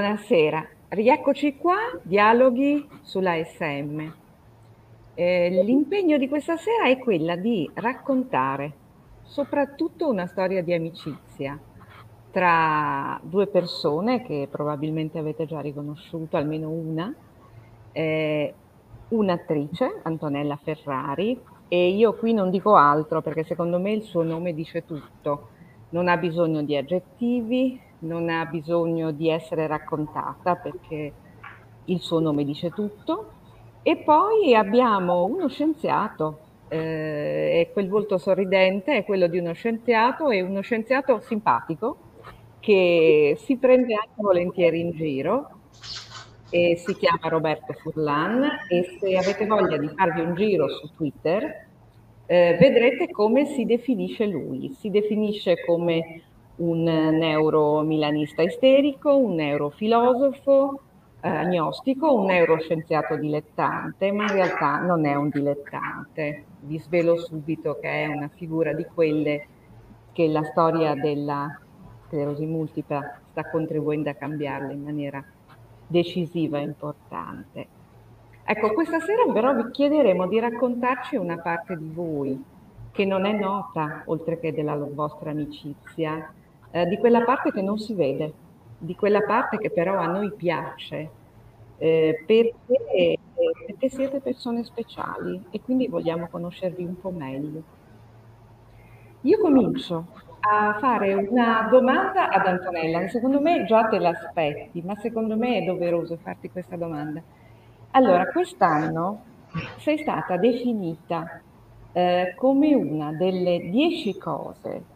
Buonasera, rieccoci qua, dialoghi sulla SM. Eh, l'impegno di questa sera è quella di raccontare soprattutto una storia di amicizia tra due persone che probabilmente avete già riconosciuto, almeno una, eh, un'attrice, Antonella Ferrari, e io qui non dico altro perché secondo me il suo nome dice tutto, non ha bisogno di aggettivi, non ha bisogno di essere raccontata perché il suo nome dice tutto. E poi abbiamo uno scienziato, eh, e quel volto sorridente è quello di uno scienziato e uno scienziato simpatico che si prende anche volentieri in giro e si chiama Roberto Furlan e se avete voglia di farvi un giro su Twitter eh, vedrete come si definisce lui. Si definisce come un neuromilanista isterico, un neurofilosofo eh, agnostico, un neuroscienziato dilettante, ma in realtà non è un dilettante. Vi svelo subito che è una figura di quelle che la storia della sclerosi multipla sta contribuendo a cambiarla in maniera decisiva e importante. Ecco, questa sera però vi chiederemo di raccontarci una parte di voi che non è nota, oltre che della vostra amicizia, eh, di quella parte che non si vede, di quella parte che però a noi piace, eh, perché, perché siete persone speciali e quindi vogliamo conoscervi un po' meglio. Io comincio a fare una domanda ad Antonella, secondo me già te l'aspetti, ma secondo me è doveroso farti questa domanda. Allora, quest'anno sei stata definita eh, come una delle dieci cose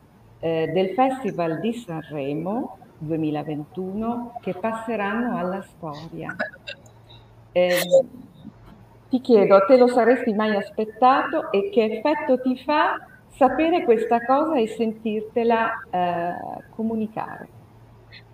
eh, del Festival di Sanremo 2021 che passeranno alla storia. Eh, ti chiedo, te lo saresti mai aspettato e che effetto ti fa sapere questa cosa e sentirtela eh, comunicare?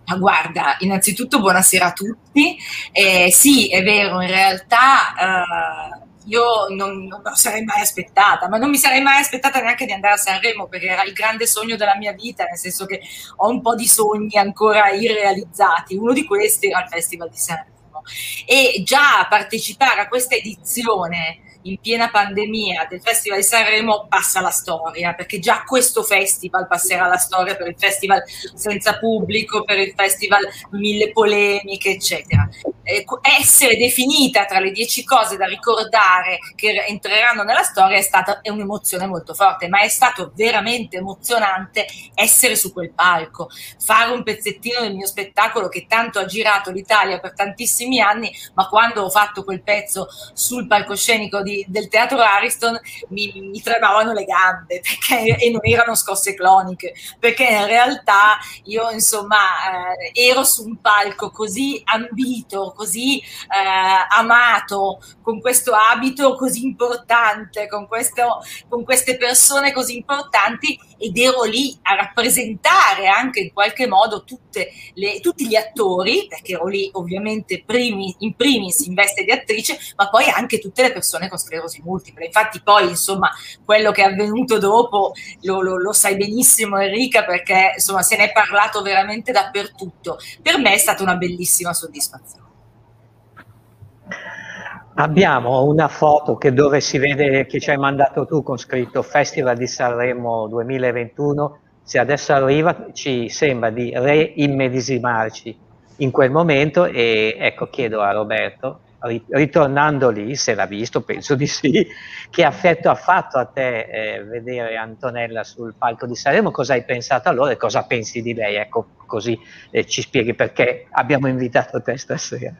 Ma guarda, innanzitutto buonasera a tutti. Eh, sì, è vero, in realtà eh, io non, non lo sarei mai aspettata, ma non mi sarei mai aspettata neanche di andare a Sanremo perché era il grande sogno della mia vita, nel senso che ho un po' di sogni ancora irrealizzati. Uno di questi era il Festival di Sanremo. E già partecipare a questa edizione in piena pandemia del Festival di Sanremo passa alla storia, perché già questo festival passerà alla storia per il festival senza pubblico, per il festival mille polemiche, eccetera. Eh, essere definita tra le dieci cose da ricordare che entreranno nella storia è stata è un'emozione molto forte, ma è stato veramente emozionante essere su quel palco, fare un pezzettino del mio spettacolo che tanto ha girato l'Italia per tantissimi anni, ma quando ho fatto quel pezzo sul palcoscenico di di, del teatro Ariston mi, mi, tremavano le gambe perché, e non erano scosse cloniche, perché in realtà io insomma eh, ero su un palco così ambito, così eh, amato, con questo abito così importante, con, questo, con queste persone così importanti ed ero lì a rappresentare anche in qualche modo le, tutti gli attori, perché ero lì ovviamente primi, in primis in veste di attrice, ma poi anche tutte le persone con sclerosi multiple. Infatti poi insomma quello che è avvenuto dopo lo, lo, lo sai benissimo Enrica perché insomma se ne è parlato veramente dappertutto. Per me è stata una bellissima soddisfazione. Abbiamo una foto che dove si vede che ci hai mandato tu con scritto Festival di Sanremo 2021. Se adesso arriva ci sembra di reimmedesimarci in quel momento e ecco chiedo a Roberto, ritornando lì, se l'ha visto, penso di sì, che affetto ha fatto a te eh, vedere Antonella sul palco di Sanremo, cosa hai pensato allora e cosa pensi di lei? Ecco, così eh, ci spieghi perché abbiamo invitato te stasera.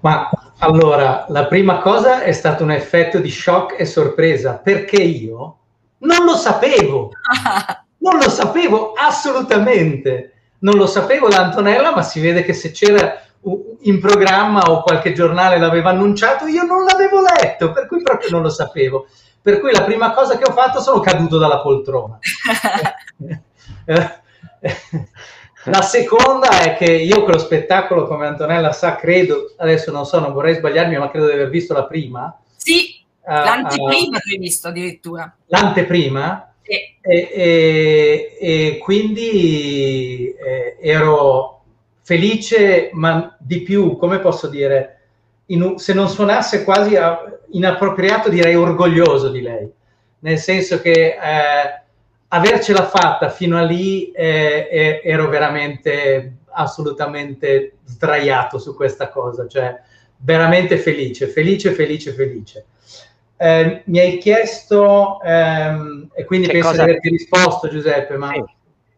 Ma allora, la prima cosa è stato un effetto di shock e sorpresa, perché io non lo sapevo, non lo sapevo assolutamente, non lo sapevo da Antonella, ma si vede che se c'era in programma o qualche giornale l'aveva annunciato, io non l'avevo letto, per cui proprio non lo sapevo. Per cui la prima cosa che ho fatto sono caduto dalla poltrona. La seconda è che io quello spettacolo, come Antonella sa, credo, adesso non so, non vorrei sbagliarmi, ma credo di aver visto la prima. Sì, uh, l'anteprima uh, hai visto addirittura. L'anteprima? Sì. E, e, e quindi eh, ero felice, ma di più, come posso dire, in, se non suonasse quasi a, inappropriato, direi orgoglioso di lei, nel senso che eh, avercela fatta fino a lì eh, eh, ero veramente assolutamente sdraiato su questa cosa, cioè veramente felice, felice, felice, felice. Eh, mi hai chiesto, ehm, e quindi che penso cosa... di averti risposto Giuseppe, ma...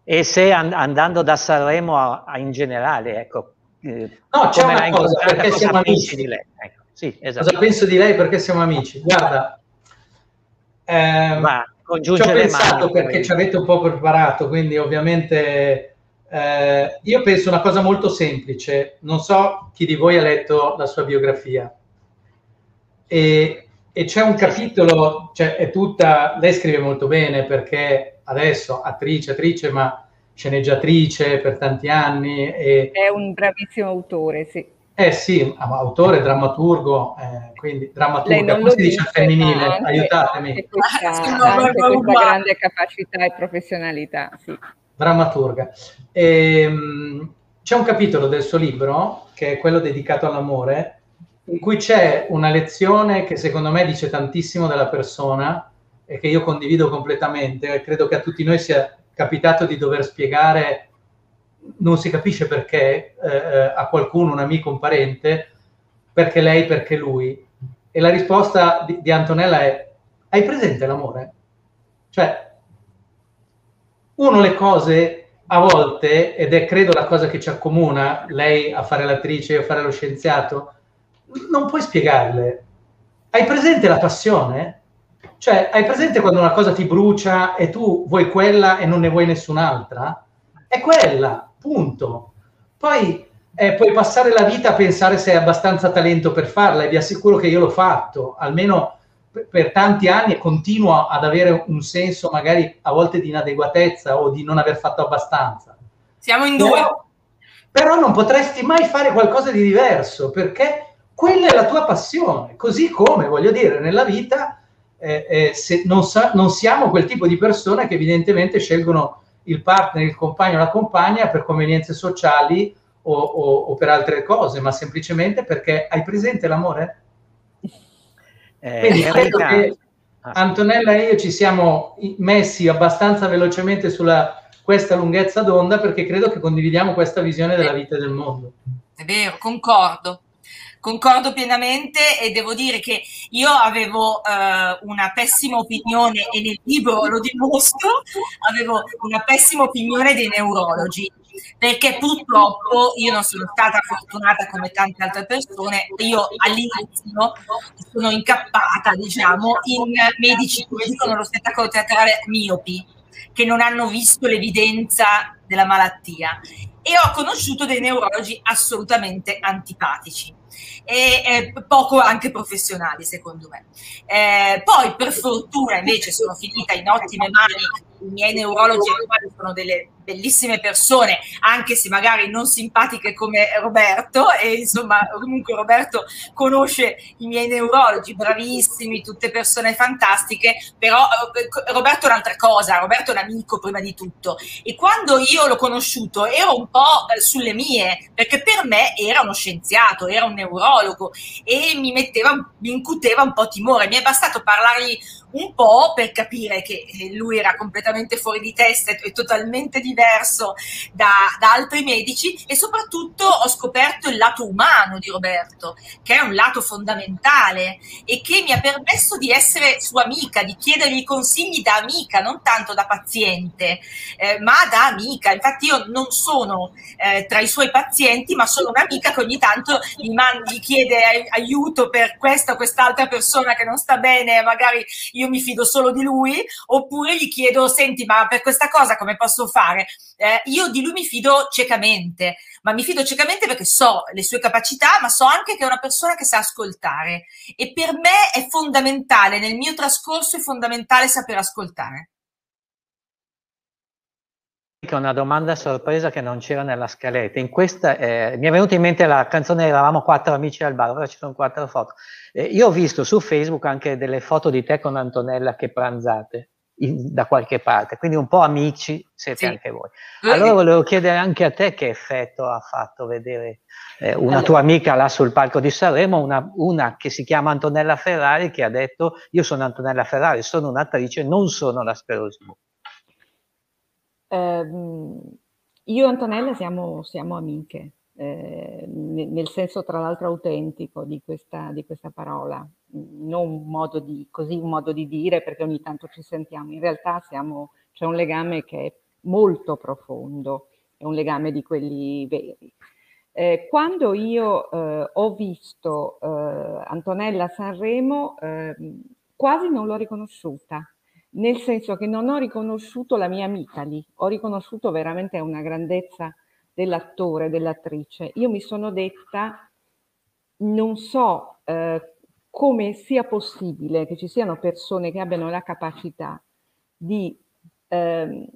E se and- andando da Sanremo a, a in generale, ecco, eh, no, c'è una cosa, perché cosa siamo amici. Di lei? Ecco, sì, esatto. Cosa penso di lei perché siamo amici? Guarda, ehm, Ma, ci ho pensato perché ci avete un po' preparato, quindi ovviamente eh, io penso una cosa molto semplice. Non so chi di voi ha letto la sua biografia. E, e c'è un capitolo, cioè è tutta, lei scrive molto bene perché adesso attrice, attrice, ma sceneggiatrice per tanti anni. E... È un bravissimo autore, sì. Eh sì, autore, drammaturgo, eh, quindi drammaturga, come si dice al femminile? Anche, Aiutatemi. Anche questa, anche questa grande capacità e professionalità, sì. Drammaturga. E, um, c'è un capitolo del suo libro, che è quello dedicato all'amore, in cui c'è una lezione che secondo me dice tantissimo della persona e che io condivido completamente e credo che a tutti noi sia capitato di dover spiegare, non si capisce perché, eh, eh, a qualcuno, un amico, un parente, perché lei, perché lui. E la risposta di, di Antonella è, hai presente l'amore? Cioè, uno le cose a volte, ed è credo la cosa che ci accomuna, lei a fare l'attrice, io a fare lo scienziato, non puoi spiegarle. Hai presente la passione? Cioè, hai presente quando una cosa ti brucia e tu vuoi quella e non ne vuoi nessun'altra? È quella, punto. Poi eh, puoi passare la vita a pensare se hai abbastanza talento per farla e vi assicuro che io l'ho fatto, almeno per, tanti anni e continuo ad avere un senso magari a volte di inadeguatezza o di non aver fatto abbastanza. Siamo in due. Però, però non potresti mai fare qualcosa di diverso perché quella è la tua passione, così come voglio dire nella vita eh, eh, se non, sa, non, siamo quel tipo di persone che evidentemente scelgono il partner, il compagno la compagna per convenienze sociali o, o, o, per altre cose, ma semplicemente perché hai presente l'amore? Eh, Quindi credo che ah, Antonella e io ci siamo messi abbastanza velocemente sulla questa lunghezza d'onda perché credo che condividiamo questa visione della vita e del mondo. È vero, concordo. Concordo pienamente e devo dire che io avevo eh, una pessima opinione e nel libro lo dimostro, avevo una pessima opinione dei neurologi perché purtroppo io non sono stata fortunata come tante altre persone, io all'inizio sono incappata, diciamo, in medici che dicono lo spettacolo teatrale miopi, che non hanno visto l'evidenza della malattia. E ho conosciuto dei neurologi assolutamente antipatici e, e poco anche professionali secondo me. Eh, poi per fortuna invece sono finita in ottime mani, i miei neurologi sono delle bellissime persone, anche se magari non simpatiche come Roberto, e insomma comunque Roberto conosce i miei neurologi, bravissimi, tutte persone fantastiche, però Roberto è un'altra cosa, Roberto è un amico prima di tutto. E quando io l'ho conosciuto ero un po' eh, sulle mie, perché per me era uno scienziato, era un neurologo e mi metteva, mi incuteva un po' timore, mi è bastato parlargli un po' per capire che eh, lui era completamente fuori di testa e totalmente diverso da, da, altri medici e soprattutto ho scoperto il lato umano di Roberto, che è un lato fondamentale e che mi ha permesso di essere sua amica, di chiedergli consigli da amica, non tanto da paziente, eh, ma da amica. Infatti io non sono eh, tra i suoi pazienti, ma sono un'amica che ogni tanto gli, man- gli chiede aiuto per questa o quest'altra persona che non sta bene, magari io mi fido solo di lui, oppure gli chiedo, senti, ma per questa cosa come posso fare? Eh, io di lui mi fido ciecamente, ma mi fido ciecamente perché so le sue capacità, ma so anche che è una persona che sa ascoltare. E per me è fondamentale, nel mio trascorso è fondamentale saper ascoltare una domanda sorpresa che non c'era nella scaletta. In questa, eh, mi è venuta in mente la canzone Eravamo quattro amici al bar, ora ci sono quattro foto. Eh, io ho visto su Facebook anche delle foto di te con Antonella che pranzate. in, da qualche parte, quindi un po' amici siete sì. anche voi. Allora volevo chiedere anche a te che effetto ha fatto vedere eh, una allora. tua amica là sul palco di Sanremo, una, una, che si chiama Antonella Ferrari, che ha detto io sono Antonella Ferrari, sono un'attrice, non sono la Sperosimo. Um, io e Antonella siamo, siamo amiche, eh, nel senso tra l'altro autentico di questa, di questa parola, non un modo di, così un modo di dire perché ogni tanto ci sentiamo, in realtà siamo, c'è un legame che è molto profondo, è un legame di quelli veri. Eh, quando io eh, ho visto eh, Antonella Sanremo, ehm, quasi non l'ho riconosciuta, nel senso che non ho riconosciuto la mia amica lì, ho riconosciuto veramente una grandezza dell'attore, dell'attrice. Io mi sono detta, non so eh, come sia possibile che ci siano persone che abbiano la capacità di eh,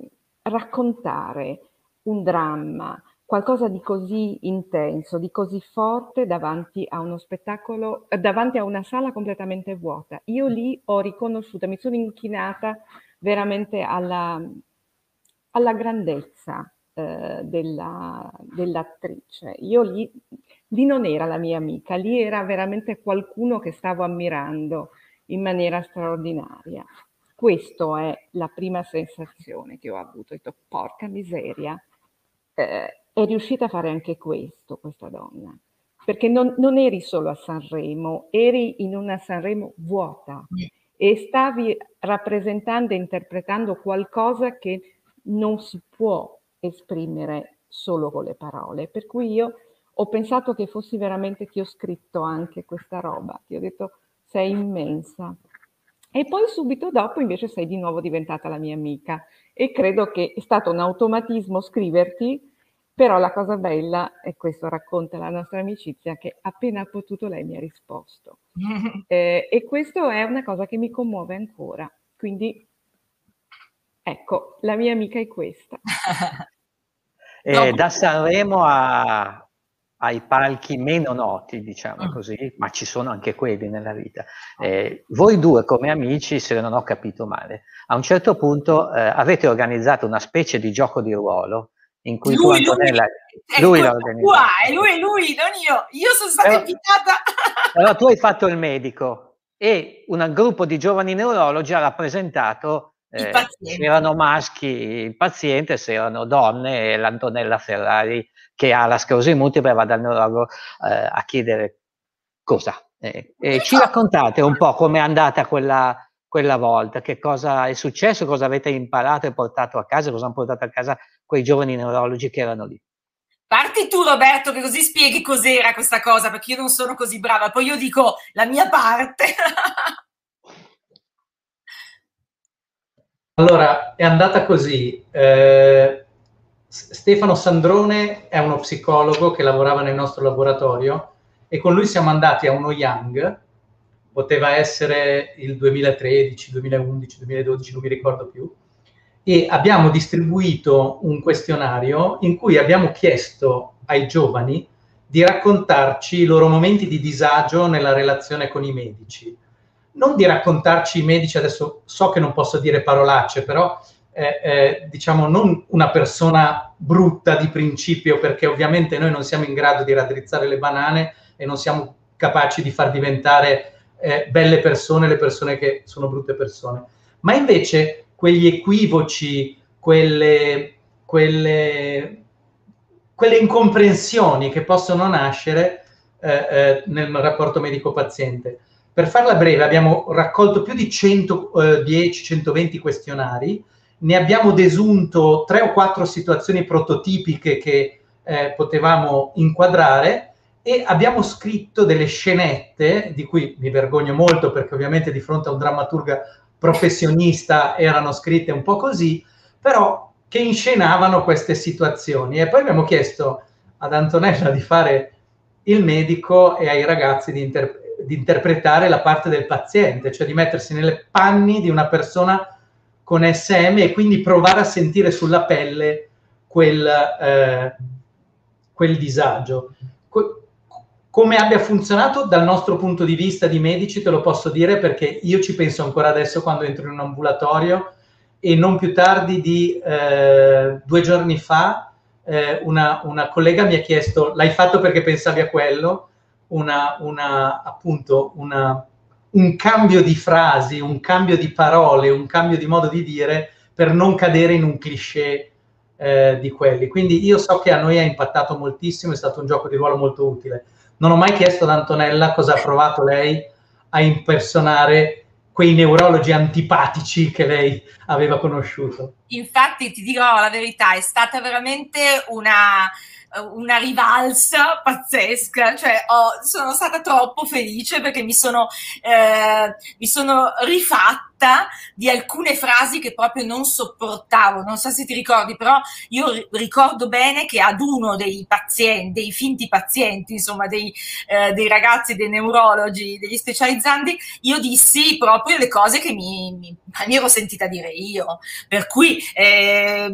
raccontare un dramma, qualcosa di così intenso, di così forte davanti a uno spettacolo, eh, davanti a una sala completamente vuota. Io lì ho riconosciuto, mi sono inchinata veramente alla, alla grandezza eh, della, dell'attrice. Io lì, lì non era la mia amica, lì era veramente qualcuno che stavo ammirando in maniera straordinaria. Questa è la prima sensazione che ho avuto. Ho detto, porca miseria, eh, è riuscita a fare anche questo, questa donna. Perché non, non eri solo a Sanremo, eri in una Sanremo vuota e stavi rappresentando e interpretando qualcosa che non si può esprimere solo con le parole. Per cui io ho pensato che fossi veramente che ho scritto anche questa roba, ti ho detto sei immensa. E poi subito dopo invece sei di nuovo diventata la mia amica e credo che è stato un automatismo scriverti però la cosa bella, e questo racconta la nostra amicizia, che appena ha potuto lei mi ha risposto. eh, e questo è una cosa che mi commuove ancora. Quindi, ecco, la mia amica è questa. eh, no. Da Sanremo a, ai palchi meno noti, diciamo mm. così, ma ci sono anche quelli nella vita. Eh, voi due come amici, se non ho capito male, a un certo punto eh, avete organizzato una specie di gioco di ruolo in cui lui, tu Antonella, lui, lui l'ha organizzato. È lui, lui, non io. Io sono stata allora, invitata. allora tu hai fatto il medico e un gruppo di giovani neurologi ha rappresentato eh, se erano maschi il paziente, se erano donne l'Antonella Ferrari che ha la sclerosi multipla va dal neurologo eh, a chiedere cosa. Eh, ci raccontate un po' com'è andata quella, quella volta, che cosa è successo, cosa avete imparato e portato a casa, cosa hanno portato a casa quei giovani neurologi che erano lì. Parti tu Roberto che così spieghi cos'era questa cosa, perché io non sono così brava, poi io dico la mia parte. allora, è andata così. Eh, Stefano Sandrone è uno psicologo che lavorava nel nostro laboratorio e con lui siamo andati a uno Young poteva essere il 2013, 2011, 2012, non mi ricordo più, e abbiamo distribuito un questionario in cui abbiamo chiesto ai giovani di raccontarci i loro momenti di disagio nella relazione con i medici. Non di raccontarci i medici, adesso so che non posso dire parolacce, però eh, eh, diciamo non una persona brutta di principio, perché ovviamente noi non siamo in grado di raddrizzare le banane e non siamo capaci di far diventare eh, belle persone, le persone che sono brutte persone, ma invece quegli equivoci, quelle, quelle, quelle incomprensioni che possono nascere eh, eh, nel rapporto medico-paziente. Per farla breve, abbiamo raccolto più di 110-120 questionari, ne abbiamo desunto tre o quattro situazioni prototipiche che eh, potevamo inquadrare e abbiamo scritto delle scenette, di cui mi vergogno molto perché ovviamente di fronte a un drammaturga professionista erano scritte un po' così, però che inscenavano queste situazioni. E poi abbiamo chiesto ad Antonella di fare il medico e ai ragazzi di, inter- di interpretare la parte del paziente, cioè di mettersi nelle panni di una persona con SM e quindi provare a sentire sulla pelle quel, eh, quel disagio. Come abbia funzionato dal nostro punto di vista di medici te lo posso dire perché io ci penso ancora adesso quando entro in un ambulatorio e non più tardi di eh, due giorni fa eh, una, una, collega mi ha chiesto, l'hai fatto perché pensavi a quello? Una, una, appunto, una, un cambio di frasi, un cambio di parole, un cambio di modo di dire per non cadere in un cliché eh, di quelli. Quindi io so che a noi ha impattato moltissimo, è stato un gioco di ruolo molto utile. Non ho mai chiesto ad Antonella cosa ha provato lei a impersonare quei neurologi antipatici che lei aveva conosciuto. Infatti, ti dirò la verità, è stata veramente una, una rivalsa pazzesca, cioè oh, sono stata troppo felice perché mi sono, eh, mi sono rifatta di alcune frasi che proprio non sopportavo. Non so se ti ricordi, però io ricordo bene che ad uno dei pazienti, dei finti pazienti, insomma, dei, eh, dei ragazzi, dei neurologi, degli specializzanti, io dissi proprio le cose che mi, mi, mi ero sentita dire io. Per cui eh,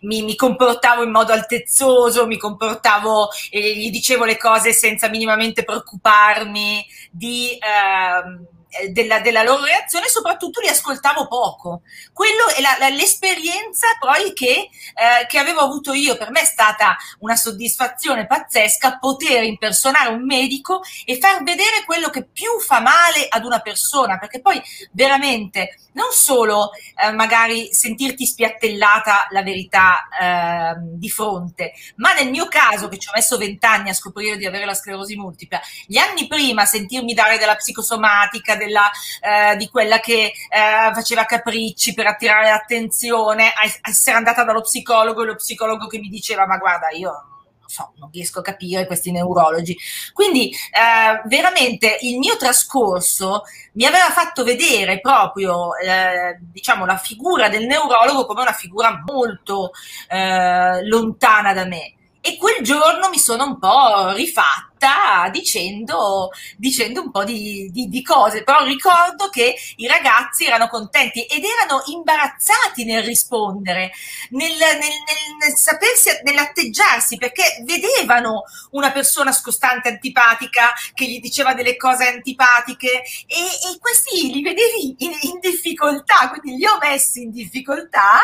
mi, mi, comportavo in modo altezzoso, mi comportavo e gli dicevo le cose senza minimamente preoccuparmi di. Eh, eh, della, della, loro reazione, soprattutto li ascoltavo poco. Quello è la, la, l'esperienza poi che, eh, che, avevo avuto io. Per me è stata una soddisfazione pazzesca poter impersonare un medico e far vedere quello che più fa male ad una persona, perché poi veramente non solo eh, magari sentirti spiattellata la verità eh, di fronte, ma nel mio caso, che ci ho messo vent'anni a scoprire di avere la sclerosi multipla, gli anni prima sentirmi dare della psicosomatica, della, eh, di quella che eh, faceva capricci per attirare l'attenzione, essere andata dallo psicologo e lo psicologo che mi diceva ma guarda io so, non riesco a capire questi neurologi. Quindi eh, veramente il mio trascorso mi aveva fatto vedere proprio eh, diciamo la figura del neurologo come una figura molto eh, lontana da me. E quel giorno mi sono un po' rifatta tutta dicendo, dicendo un po' di, di, di, cose, però ricordo che i ragazzi erano contenti ed erano imbarazzati nel rispondere, nel, nel, nel, nel sapersi, nell'atteggiarsi, perché vedevano una persona scostante, antipatica, che gli diceva delle cose antipatiche e, e questi li vedevi in, in, difficoltà, quindi li ho messi in difficoltà,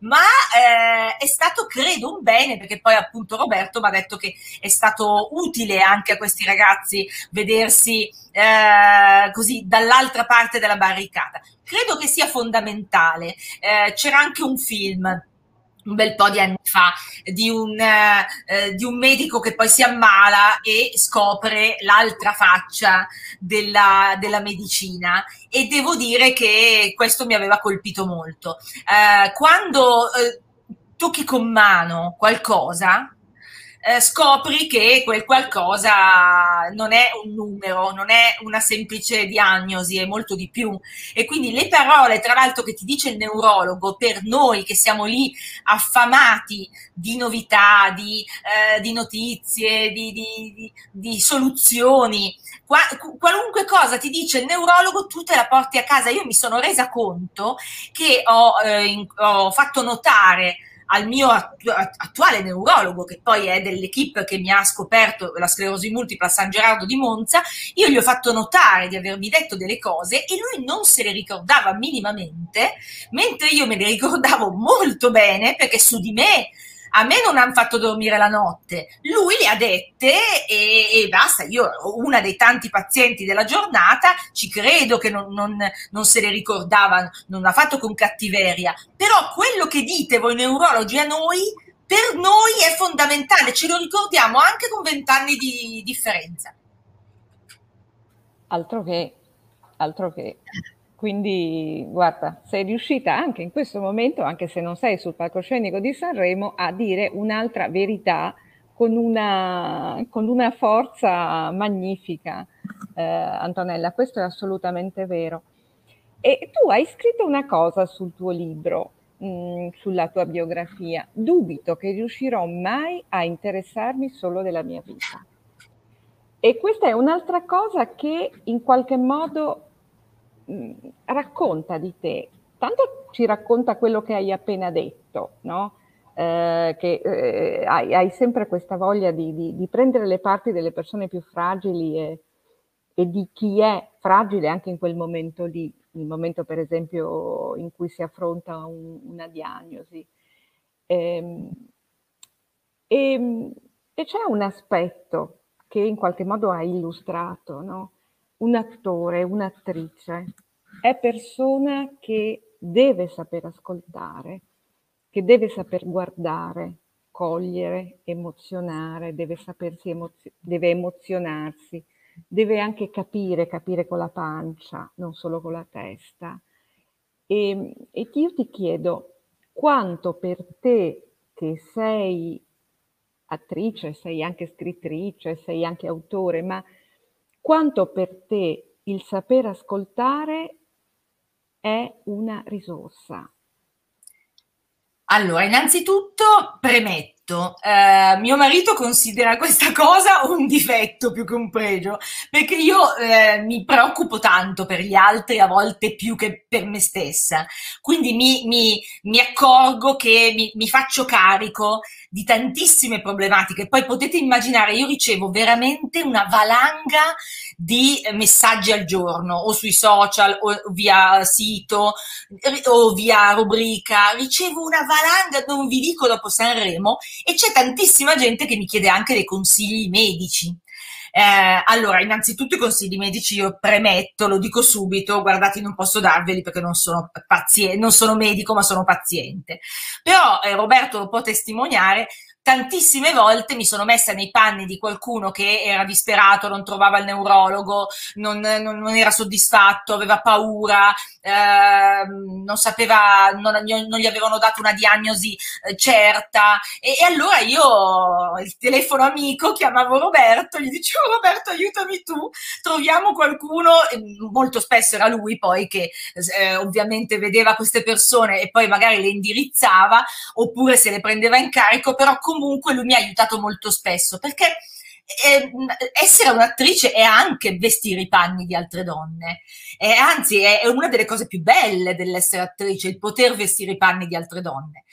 ma eh, è stato, credo, un bene, perché poi appunto Roberto mi ha detto che è stato utile anche anche a questi ragazzi vedersi eh, così dall'altra parte della barricata. Credo che sia fondamentale. Eh, c'era anche un film un bel po' di anni fa di un, eh, di un, medico che poi si ammala e scopre l'altra faccia della, della, medicina e devo dire che questo mi aveva colpito molto. Eh, quando eh, tocchi con mano qualcosa, eh, scopri che quel qualcosa non è un numero, non è una semplice diagnosi, è molto di più. E quindi le parole, tra l'altro, che ti dice il neurologo, per noi che siamo lì affamati di novità, di, eh, di notizie, di, di, di soluzioni, Qua, qualunque cosa ti dice il neurologo, tu te la porti a casa. Io mi sono resa conto che ho, eh, ho fatto notare al mio attuale neurologo, che poi è dell'equipe che mi ha scoperto la sclerosi multipla San Gerardo di Monza, io gli ho fatto notare di avermi detto delle cose e lui non se le ricordava minimamente, mentre io me le ricordavo molto bene perché su di me a me non hanno fatto dormire la notte, lui le ha dette e, e, basta, io una dei tanti pazienti della giornata, ci credo che non, non, non se le ricordava, non l'ha fatto con cattiveria, però quello che dite voi neurologi a noi, per noi è fondamentale, ce lo ricordiamo anche con vent'anni di differenza. Altro che, altro che. Quindi, guarda, sei riuscita anche in questo momento, anche se non sei sul palcoscenico di Sanremo, a dire un'altra verità con una, con una forza magnifica, eh, Antonella. Questo è assolutamente vero. E tu hai scritto una cosa sul tuo libro, mh, mm, sulla tua biografia. Dubito che riuscirò mai a interessarmi solo della mia vita. E questa è un'altra cosa che in qualche modo racconta di te, tanto ci racconta quello che hai appena detto, no? Eh, che eh, hai, hai, sempre questa voglia di, di, di, prendere le parti delle persone più fragili e, e, di chi è fragile anche in quel momento lì, il momento per esempio in cui si affronta un, una diagnosi. Ehm, e, ehm, e, c'è un aspetto che in qualche modo ha illustrato, no? Un attore, un'attrice, è persona che deve saper ascoltare, che deve saper guardare, cogliere, emozionare, deve sapersi emozio- deve emozionarsi, deve anche capire, capire con la pancia, non solo con la testa. E, e io ti chiedo quanto per te che sei attrice, sei anche scrittrice, sei anche autore, ma quanto per te il saper ascoltare è una risorsa? Allora, innanzitutto premetto, eh, mio marito considera questa cosa un difetto più che un pregio, perché io eh, mi preoccupo tanto per gli altri a volte più che per me stessa, quindi mi, mi, mi accorgo che mi, mi faccio carico di tantissime problematiche. Poi potete immaginare, io ricevo veramente una valanga di messaggi al giorno, o sui social, o via sito, o via rubrica. Ricevo una valanga, non vi dico dopo Sanremo, e c'è tantissima gente che mi chiede anche dei consigli medici. Eh, allora, innanzitutto i consigli medici io premetto, lo dico subito, guardate, non posso darveli perché non sono, paziente, non sono medico, ma sono paziente. Però eh, Roberto lo può testimoniare, tantissime volte mi sono messa nei panni di qualcuno che era disperato, non trovava il neurologo, non, non, non era soddisfatto, aveva paura, eh, non sapeva, non, non, gli avevano dato una diagnosi eh, certa. E, e, allora io il telefono amico chiamavo Roberto, gli dicevo Roberto aiutami tu, troviamo qualcuno, molto spesso era lui poi che eh, ovviamente vedeva queste persone e poi magari le indirizzava oppure se le prendeva in carico, però comunque lui mi ha aiutato molto spesso perché eh, essere un'attrice è anche vestire i panni di altre donne, e anzi è, è una delle cose più belle dell'essere attrice, il poter vestire i panni di altre donne.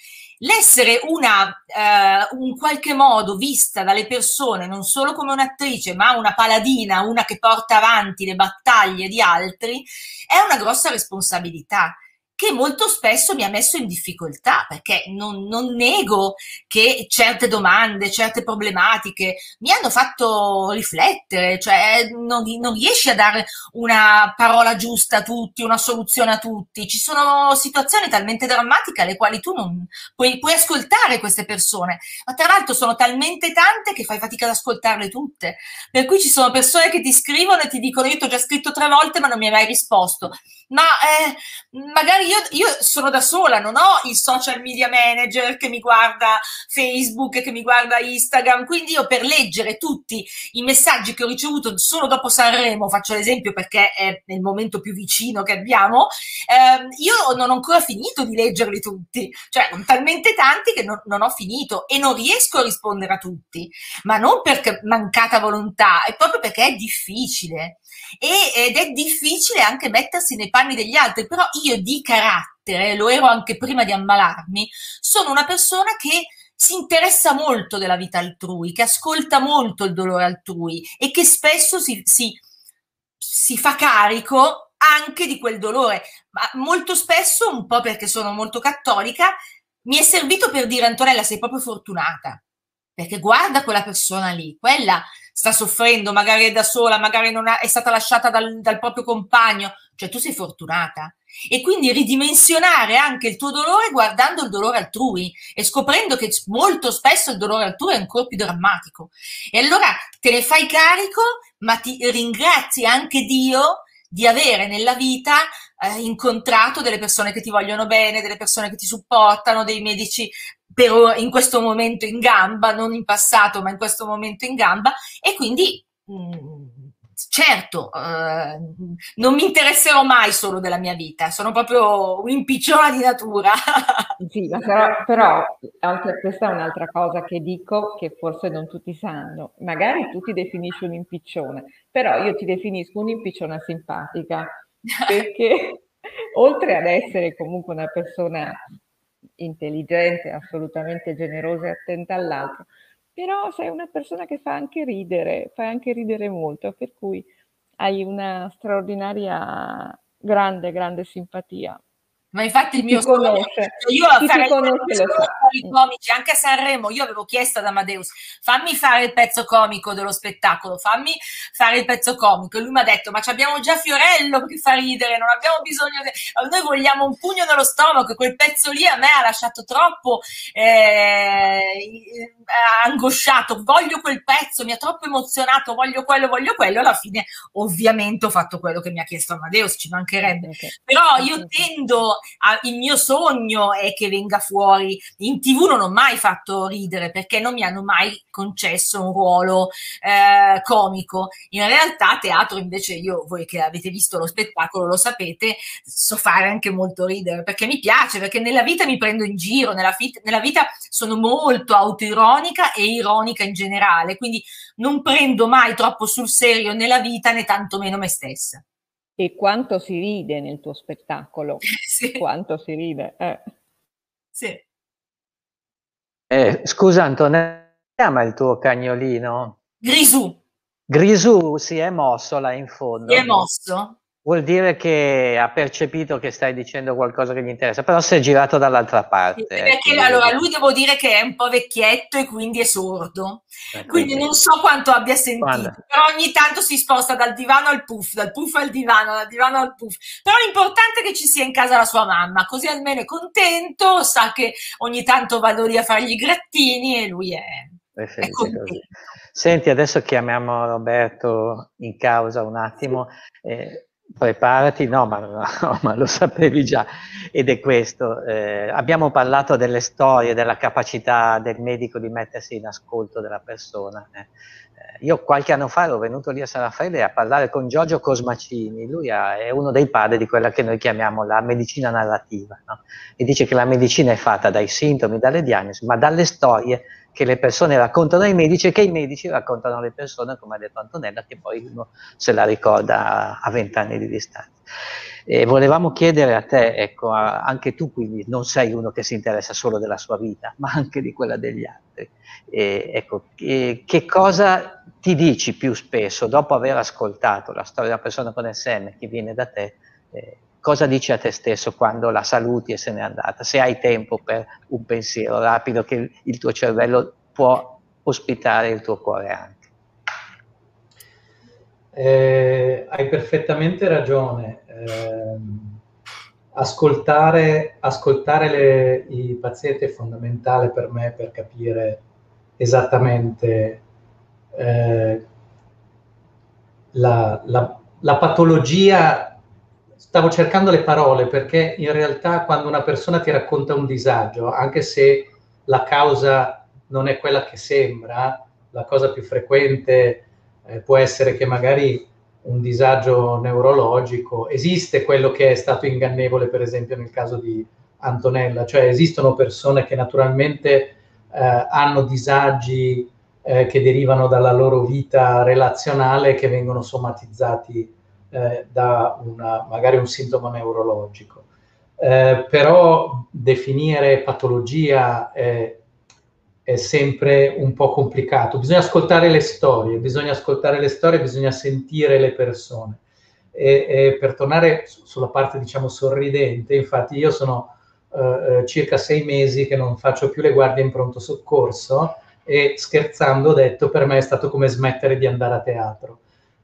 L'essere una, eh, in qualche modo vista dalle persone non solo come un'attrice, ma una paladina, una che porta avanti le battaglie di altri, è una grossa responsabilità che molto spesso mi ha messo in difficoltà, perché non, non, nego che certe domande, certe problematiche mi hanno fatto riflettere, cioè non, non, riesci a dare una parola giusta a tutti, una soluzione a tutti. Ci sono situazioni talmente drammatiche alle quali tu non puoi, puoi ascoltare queste persone, ma tra l'altro sono talmente tante che fai fatica ad ascoltarle tutte. Per cui ci sono persone che ti scrivono e ti dicono io ti ho già scritto tre volte ma non mi hai mai risposto. Ma eh, magari io, io, sono da sola, non ho il social media manager che mi guarda Facebook, che mi guarda Instagram, quindi io per leggere tutti i messaggi che ho ricevuto solo dopo Sanremo, faccio l'esempio perché è il momento più vicino che abbiamo, ehm, io non ho ancora finito di leggerli tutti, cioè talmente tanti che non, non ho finito e non riesco a rispondere a tutti, ma non perché mancata volontà, è proprio perché è difficile e, ed è difficile anche mettersi nei panni degli altri, però io di carattere, lo ero anche prima di ammalarmi, sono una persona che si interessa molto della vita altrui, che ascolta molto il dolore altrui e che spesso si, si, si fa carico anche di quel dolore, ma molto spesso, un po' perché sono molto cattolica, mi è servito per dire Antonella sei proprio fortunata, perché guarda quella persona lì, quella sta soffrendo, magari è da sola, magari ha, è stata lasciata dal, dal proprio compagno, cioè tu sei fortunata. E quindi ridimensionare anche il tuo dolore guardando il dolore altrui e scoprendo che molto spesso il dolore altrui è ancora più drammatico. E allora te ne fai carico, ma ti ringrazi anche Dio di avere nella vita eh, incontrato delle persone che ti vogliono bene, delle persone che ti supportano, dei medici per, in questo momento in gamba, non in passato, ma in questo momento in gamba, e quindi mm, certo, eh, non mi interesserò mai solo della mia vita, sono proprio un'impicciona di natura. Sì, però, però anche questa è un'altra cosa che dico che forse non tutti sanno. Magari tu ti definisci un'impicciona, però io ti definisco un'impicciona simpatica, perché oltre ad essere comunque una persona intelligente, assolutamente generosa e attenta all'altro, però sei una persona che fa anche ridere, fa anche ridere molto, per cui hai una straordinaria, grande, grande simpatia. Ma infatti il mio sogno, io a fare i comici anche a Sanremo, io avevo chiesto ad Amadeus, fammi fare il pezzo comico dello spettacolo, fammi fare il pezzo comico. E lui mi ha detto, ma abbiamo già Fiorello che fa ridere, non abbiamo bisogno di... Noi vogliamo un pugno nello stomaco, quel pezzo lì a me ha lasciato troppo eh, angosciato, voglio quel pezzo, mi ha troppo emozionato, voglio quello, voglio quello. Alla fine ovviamente ho fatto quello che mi ha chiesto Amadeus, ci mancherebbe. Okay. Però io tendo il mio sogno è che venga fuori. In tv non ho mai fatto ridere perché non mi hanno mai concesso un ruolo eh, comico. In realtà teatro invece io, voi che avete visto lo spettacolo lo sapete, so fare anche molto ridere perché mi piace, perché nella vita mi prendo in giro, nella, fit- nella vita sono molto autoironica e ironica in generale, quindi non prendo mai troppo sul serio nella vita né tantomeno me stessa. E quanto si ride nel tuo spettacolo? Sì. Quanto si ride? Eh. Sì. Eh, scusa Antonella, come si chiama il tuo cagnolino? Grisù. Grisù si è mosso là in fondo. Si è mosso? Vuol dire che ha percepito che stai dicendo qualcosa che gli interessa, però si è girato dall'altra parte. Sì, perché quindi... allora lui devo dire che è un po' vecchietto e quindi è sordo, eh, quindi, quindi non so quanto abbia sentito, Quando? però ogni tanto si sposta dal divano al puff, dal puff al divano, dal divano al puff. Però l'importante è che ci sia in casa la sua mamma, così almeno è contento, sa che ogni tanto vado lì a fargli i grattini e lui è, è. Senti, adesso chiamiamo Roberto in causa un attimo. Eh, Preparati, no ma, no, ma, lo sapevi già, ed è questo. Eh, abbiamo parlato delle storie, della capacità del medico di mettersi in ascolto della persona. Eh. eh io qualche anno fa ero venuto lì a San Raffaele a parlare con Giorgio Cosmacini, lui è uno dei padri di quella che noi chiamiamo la medicina narrativa, no? e dice che la medicina è fatta dai sintomi, dalle diagnosi, ma dalle storie che le persone raccontano ai medici e che i medici raccontano alle persone, come ha detto Antonella, che poi uno se la ricorda a vent'anni di distanza. E volevamo chiedere a te, ecco, a, anche tu quindi non sei uno che si interessa solo della sua vita, ma anche di quella degli altri. E, ecco, che, che cosa ti dici più spesso dopo aver ascoltato la storia della persona con SM che viene da te? Eh, cosa dici a te stesso quando la saluti e se n'è andata? Se hai tempo per un pensiero rapido che il tuo cervello può ospitare il tuo cuore anche. Eh, hai perfettamente ragione. Eh, ascoltare, ascoltare le, i pazienti è fondamentale per me per capire esattamente eh, la, la, la patologia stavo cercando le parole perché in realtà quando una persona ti racconta un disagio, anche se la causa non è quella che sembra, la cosa più frequente eh, può essere che magari un disagio neurologico, esiste quello che è stato ingannevole per esempio nel caso di Antonella, cioè esistono persone che naturalmente eh, hanno disagi eh, che derivano dalla loro vita relazionale che vengono somatizzati eh, da una, magari un sintomo neurologico. Eh, però definire patologia è, è, sempre un po' complicato. Bisogna ascoltare le storie, bisogna ascoltare le storie, bisogna sentire le persone. E, e per tornare sulla parte, diciamo, sorridente, infatti io sono eh, eh, circa sei mesi che non faccio più le guardie in pronto soccorso e scherzando ho detto per me è stato come smettere di andare a teatro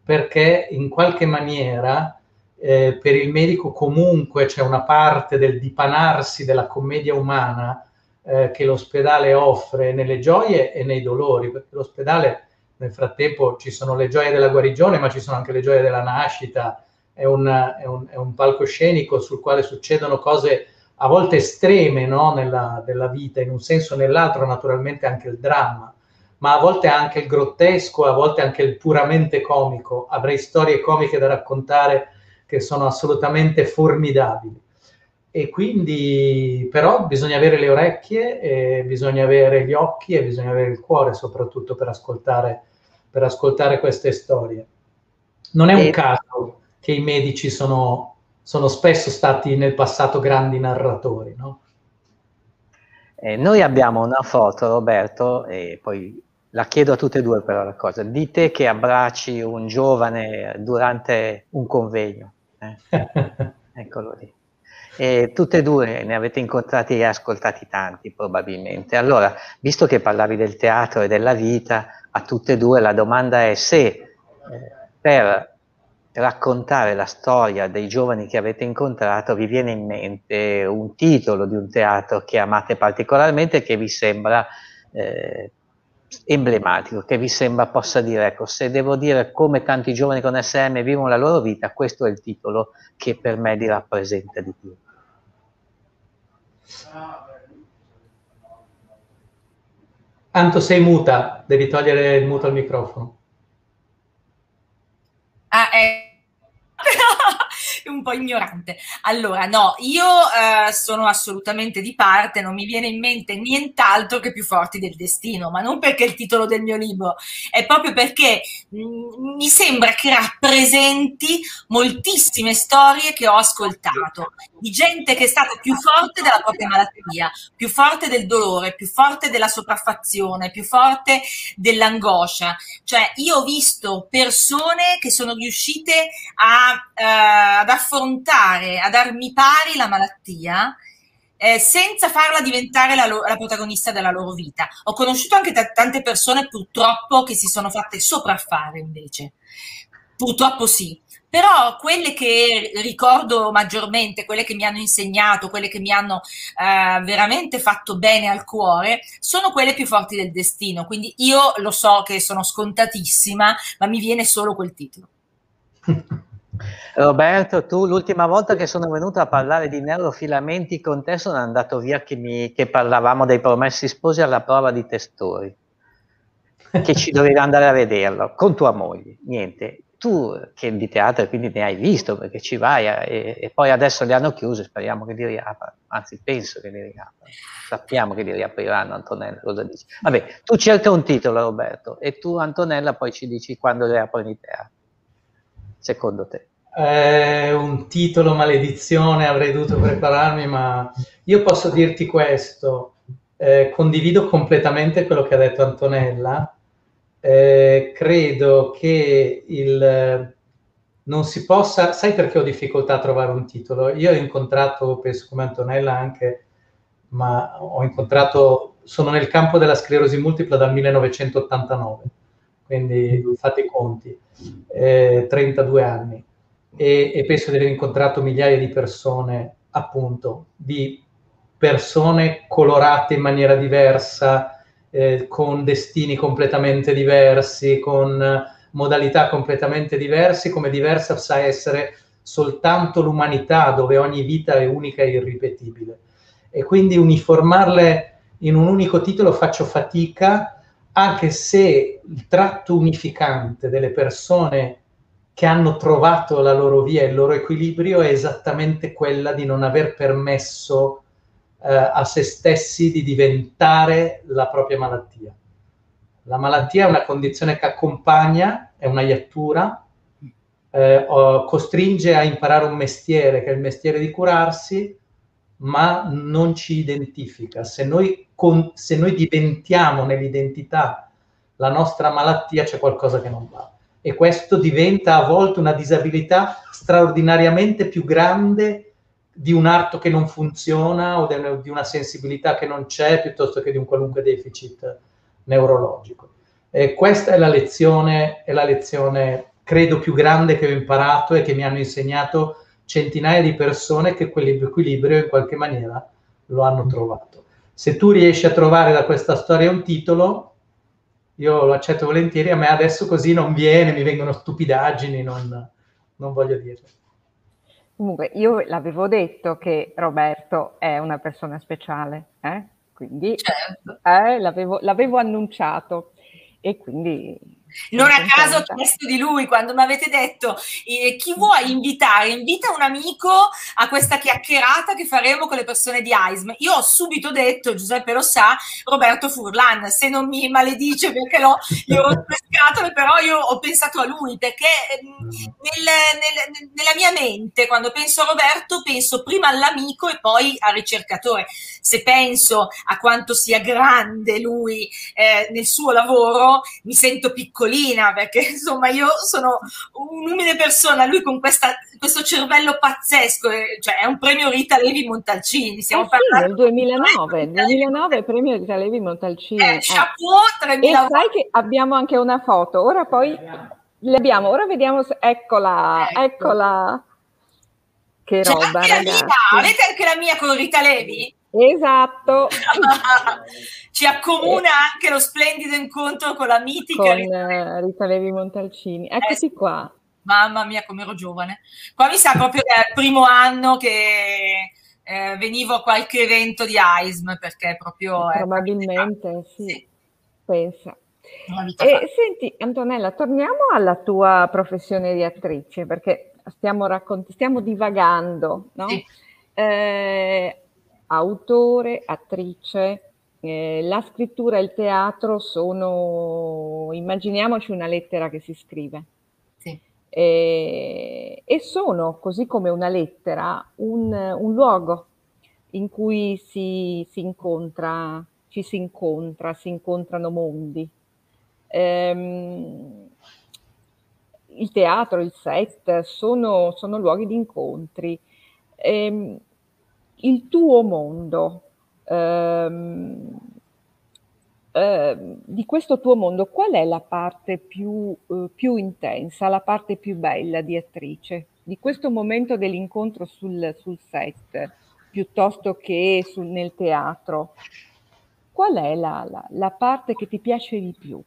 perché in qualche maniera eh, per il medico comunque c'è una parte del dipanarsi della commedia umana eh, che l'ospedale offre nelle gioie e nei dolori, perché l'ospedale nel frattempo ci sono le gioie della guarigione, ma ci sono anche le gioie della nascita, è un, è un, è un palcoscenico sul quale succedono cose a volte estreme no? nella, nella vita, in un senso o nell'altro naturalmente anche il dramma ma a volte anche il grottesco, a volte anche il puramente comico. Avrei storie comiche da raccontare che sono assolutamente formidabili. E quindi però bisogna avere le orecchie, bisogna avere gli occhi e bisogna avere il cuore soprattutto per ascoltare, per ascoltare queste storie. Non è un caso che i medici sono, sono spesso stati nel passato grandi narratori, no? Eh, noi abbiamo una foto, Roberto, e poi la chiedo a tutte e due però la cosa, di te che abbracci un giovane durante un convegno. Eh? Eccolo lì. E tutte e due ne avete incontrati e ascoltati tanti probabilmente. Allora, visto che parlavi del teatro e della vita, a tutte e due la domanda è se eh, per raccontare la storia dei giovani che avete incontrato vi viene in mente un titolo di un teatro che amate particolarmente che vi sembra eh, emblematico, che vi sembra possa dire, ecco, se devo dire come tanti giovani con SM vivono la loro vita, questo è il titolo che per me li rappresenta di più. Anto, sei muta, devi togliere il muto al microfono. Ah, eh un po' ignorante. Allora, no, io eh, sono assolutamente di parte, non mi viene in mente nient'altro che più forti del destino, ma non perché è il titolo del mio libro, è proprio perché mh, mm, mi sembra che rappresenti moltissime storie che ho ascoltato, di gente che è stata più forte della propria malattia, più forte del dolore, più forte della sopraffazione, più forte dell'angoscia. Cioè, io ho visto persone che sono riuscite a, eh, ad affrontare, a darmi pari la malattia eh, senza farla diventare la, la, protagonista della loro vita. Ho conosciuto anche t- tante persone purtroppo che si sono fatte sopraffare invece. Purtroppo sì. Però quelle che ricordo maggiormente, quelle che mi hanno insegnato, quelle che mi hanno eh, veramente fatto bene al cuore, sono quelle più forti del destino. Quindi io lo so che sono scontatissima, ma mi viene solo quel titolo. Roberto, tu l'ultima volta che sono venuto a parlare di neurofilamenti con te sono andato via che, mi, che parlavamo dei promessi sposi alla prova di testori, che ci dovevi andare a vederlo con tua moglie. Niente, tu che di teatro quindi ne hai visto perché ci vai e, e, poi adesso li hanno chiusi, speriamo che li riaprano, anzi penso che li riaprano, sappiamo che li riapriranno Antonella, cosa dici? Vabbè, tu cerca un titolo Roberto e tu Antonella poi ci dici quando riaprono i teatri secondo te? Eh, un titolo maledizione, avrei dovuto prepararmi, ma io posso dirti questo, eh, condivido completamente quello che ha detto Antonella, eh, credo che il, non si possa, sai perché ho difficoltà a trovare un titolo? Io ho incontrato, penso come Antonella anche, ma ho incontrato, sono nel campo della sclerosi multipla dal 1989 quindi fate i conti, eh, 32 anni, e, e, penso di aver incontrato migliaia di persone, appunto, di persone colorate in maniera diversa, eh, con destini completamente diversi, con modalità completamente diverse, come diversa sa essere soltanto l'umanità, dove ogni vita è unica e irripetibile. E quindi uniformarle in un unico titolo faccio fatica anche se il tratto unificante delle persone che hanno trovato la loro via e il loro equilibrio è esattamente quella di non aver permesso eh, a se stessi di diventare la propria malattia. La malattia è una condizione che accompagna, è una iattura, eh, costringe a imparare un mestiere che è il mestiere di curarsi, ma non ci identifica. Se noi, con, se noi diventiamo nell'identità la nostra malattia, c'è qualcosa che non va. E questo diventa a volte una disabilità straordinariamente più grande di un arto che non funziona o di una sensibilità che non c'è, piuttosto che di un qualunque deficit neurologico. E questa è la lezione, è la lezione, credo, più grande che ho imparato e che mi hanno insegnato centinaia di persone che quell'equilibrio in qualche maniera lo hanno trovato. Se tu riesci a trovare da questa storia un titolo, io lo accetto volentieri, a me adesso così non viene, mi vengono stupidaggini, non, non voglio dirlo. Comunque, io l'avevo detto che Roberto è una persona speciale, eh? quindi certo. eh, l'avevo, l'avevo, annunciato e quindi Non a caso ho chiesto di lui quando mi avete detto eh, chi vuoi invitare? Invita un amico a questa chiacchierata che faremo con le persone di AISM. Io ho subito detto, Giuseppe lo sa, Roberto Furlan, se non mi maledice perché l'ho, gli ho scatole, però io ho pensato a lui perché mm, nel, nel, nella mia mente quando penso a Roberto penso prima all'amico e poi al ricercatore. Se penso a quanto sia grande lui eh, nel suo lavoro, mi sento piccolina perché insomma io sono un'umile persona, lui con questa, questo cervello pazzesco, eh, cioè è un premio Rita Levi Montalcini. Stiamo eh parlando sì, del 2009, 2009 premio Rita Levi Montalcini. Eh, chapeau 3000 E sai che abbiamo anche una foto, ora poi le abbiamo, ora vediamo se, eccola, ecco. eccola. Che roba, ragazzi. Avete anche la mia con Rita Levi? Esatto. Ci accomuna anche lo splendido incontro con la mitica con, Rita, Levi. Rita Levi Montalcini. Eccoci eh, qua. Mamma mia, come ero giovane. Qua mi sa proprio il primo anno che eh, venivo a qualche evento di AISM perché proprio... Probabilmente, sì. sì. Pensa. E, senti, Antonella, torniamo alla tua professione di attrice perché stiamo, raccont- stiamo divagando, no? Sì. Eh, autore, attrice, eh, la scrittura e il teatro sono, immaginiamoci una lettera che si scrive. Sì. Eh, e sono, così come una lettera, un, un luogo in cui si, si, incontra, ci si incontra, si incontrano mondi. Ehm, il teatro, il set sono, sono luoghi di incontri. Ehm, il tuo mondo, ehm, eh, di questo tuo mondo, qual è la parte più, eh, più, intensa, la parte più bella di attrice? Di questo momento dell'incontro sul, sul set, piuttosto che sul, nel teatro, qual è la, la, la parte che ti piace di più?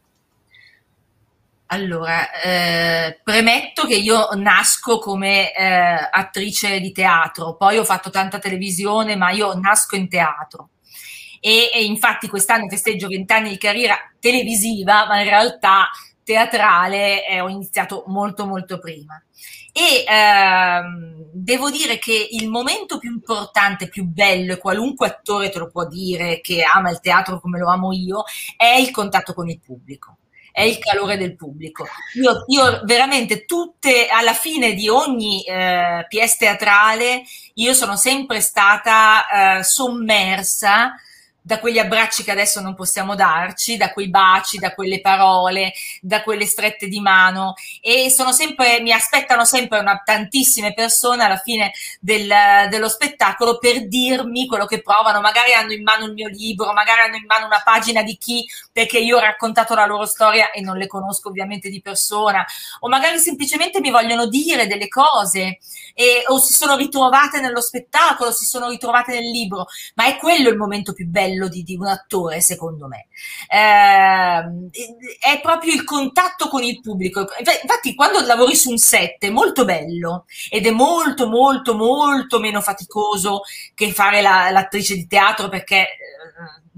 Allora, eh, premetto che io nasco come eh, attrice di teatro, poi ho fatto tanta televisione, ma io nasco in teatro. E, e infatti quest'anno festeggio vent'anni di carriera televisiva, ma in realtà teatrale eh, ho iniziato molto molto prima. E ehm, devo dire che il momento più importante, più bello, e qualunque attore te lo può dire che ama il teatro come lo amo io, è il contatto con il pubblico è il calore del pubblico. Io, io veramente tutte, alla fine di ogni eh, pièce teatrale, io sono sempre stata eh, sommersa da quegli abbracci che adesso non possiamo darci, da quei baci, da quelle parole, da quelle strette di mano. E sono sempre, mi aspettano sempre una, tantissime persone alla fine del, dello spettacolo per dirmi quello che provano, magari hanno in mano il mio libro, magari hanno in mano una pagina di chi, perché io ho raccontato la loro storia e non le conosco ovviamente di persona, o magari semplicemente mi vogliono dire delle cose e, o si sono ritrovate nello spettacolo, si sono ritrovate nel libro, ma è quello il momento più bello bello di, di un attore, secondo me. Eh, è proprio il contatto con il pubblico. Infatti, quando lavori su un set è molto bello ed è molto, molto, molto meno faticoso che fare la, l'attrice di teatro perché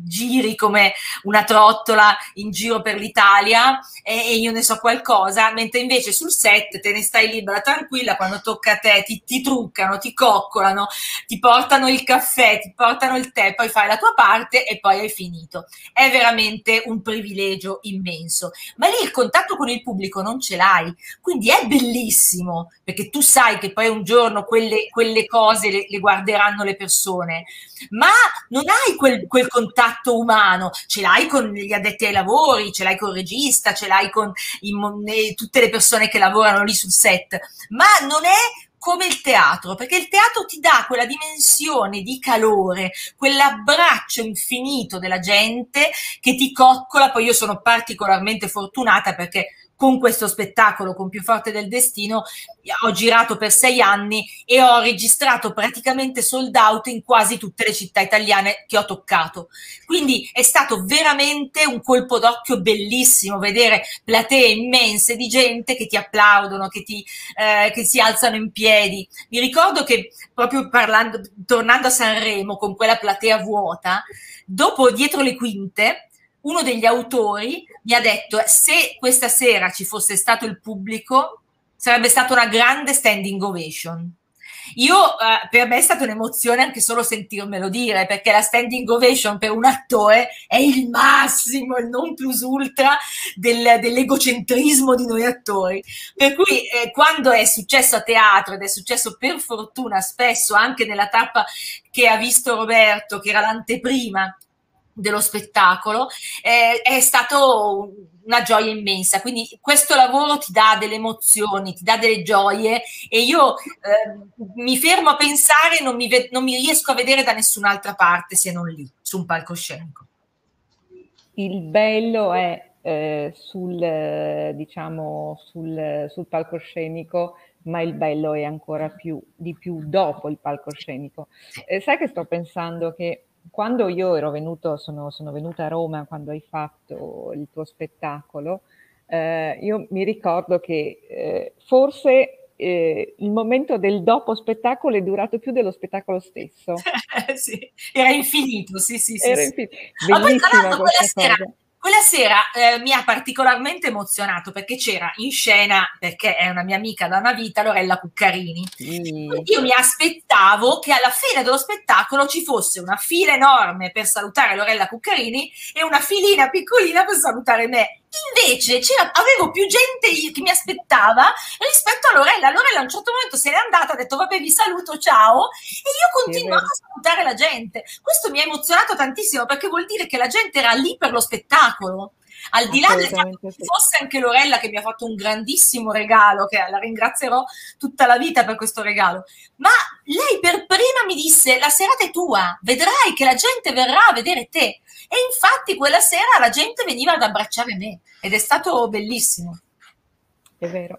giri come una trottola in giro per l'Italia e, e, io ne so qualcosa, mentre invece sul set te ne stai libera, tranquilla, quando tocca a te ti, ti truccano, ti coccolano, ti portano il caffè, ti portano il tè, poi fai la tua parte e poi hai finito. È veramente un privilegio immenso. Ma lì il contatto con il pubblico non ce l'hai, quindi è bellissimo, perché tu sai che poi un giorno quelle, quelle cose le, le guarderanno le persone, ma non hai quel, quel contatto umano, ce l'hai con gli addetti ai lavori, ce l'hai con il regista, ce l'hai con i, tutte le persone che lavorano lì sul set, ma non è come il teatro, perché il teatro ti dà quella dimensione di calore, quell'abbraccio infinito della gente che ti coccola. Poi io sono particolarmente fortunata perché con questo spettacolo, con Più forte del destino, ho girato per sei anni e ho registrato praticamente sold out in quasi tutte le città italiane che ho toccato. Quindi è stato veramente un colpo d'occhio bellissimo vedere platee immense di gente che ti applaudono, che, ti, eh, che si alzano in piedi. Mi ricordo che proprio parlando, tornando a Sanremo con quella platea vuota, dopo dietro le quinte, uno degli autori mi ha detto se questa sera ci fosse stato il pubblico sarebbe stata una grande standing ovation. Io, eh, per me è stata un'emozione anche solo sentirmelo dire, perché la standing ovation per un attore è il massimo, il non plus ultra del, dell'egocentrismo di noi attori. Per cui eh, quando è successo a teatro ed è successo per fortuna spesso anche nella tappa che ha visto Roberto, che era l'anteprima dello spettacolo, eh, è stato una gioia immensa. Quindi questo lavoro ti dà delle emozioni, ti dà delle gioie e io eh, mi fermo a pensare non mi, ve- non mi riesco a vedere da nessun'altra parte se non lì, su un palcoscenico. Il bello è eh, sul, diciamo, sul, sul palcoscenico ma il bello è ancora più di più dopo il palcoscenico. Eh, sai che sto pensando che quando io ero venuto, sono, sono, venuta a Roma quando hai fatto il tuo spettacolo, eh, io mi ricordo che eh, forse eh, il momento del dopo spettacolo è durato più dello spettacolo stesso. sì, era infinito, sì, sì, sì. Era infinito. Bellissima questa cosa. Quella sera eh, mi ha particolarmente emozionato perché c'era in scena, perché è una mia amica da una vita, Lorella Cuccarini. Mm. Io mi aspettavo che alla fine dello spettacolo ci fosse una fila enorme per salutare Lorella Cuccarini e una filina piccolina per salutare me. Invece avevo più gente che mi aspettava rispetto a Lorella. Lorella a un certo momento se n'è andata, ha detto vabbè vi saluto, ciao, e io continuavo a salutare la gente. Questo mi ha emozionato tantissimo perché vuol dire che la gente era lì per lo spettacolo. Al di là del fatto che fosse anche Lorella che mi ha fatto un grandissimo regalo, che la ringrazierò tutta la vita per questo regalo, ma lei per prima mi disse la serata è tua, vedrai che la gente verrà a vedere te. E infatti quella sera la gente veniva ad abbracciare me ed è stato bellissimo. È vero.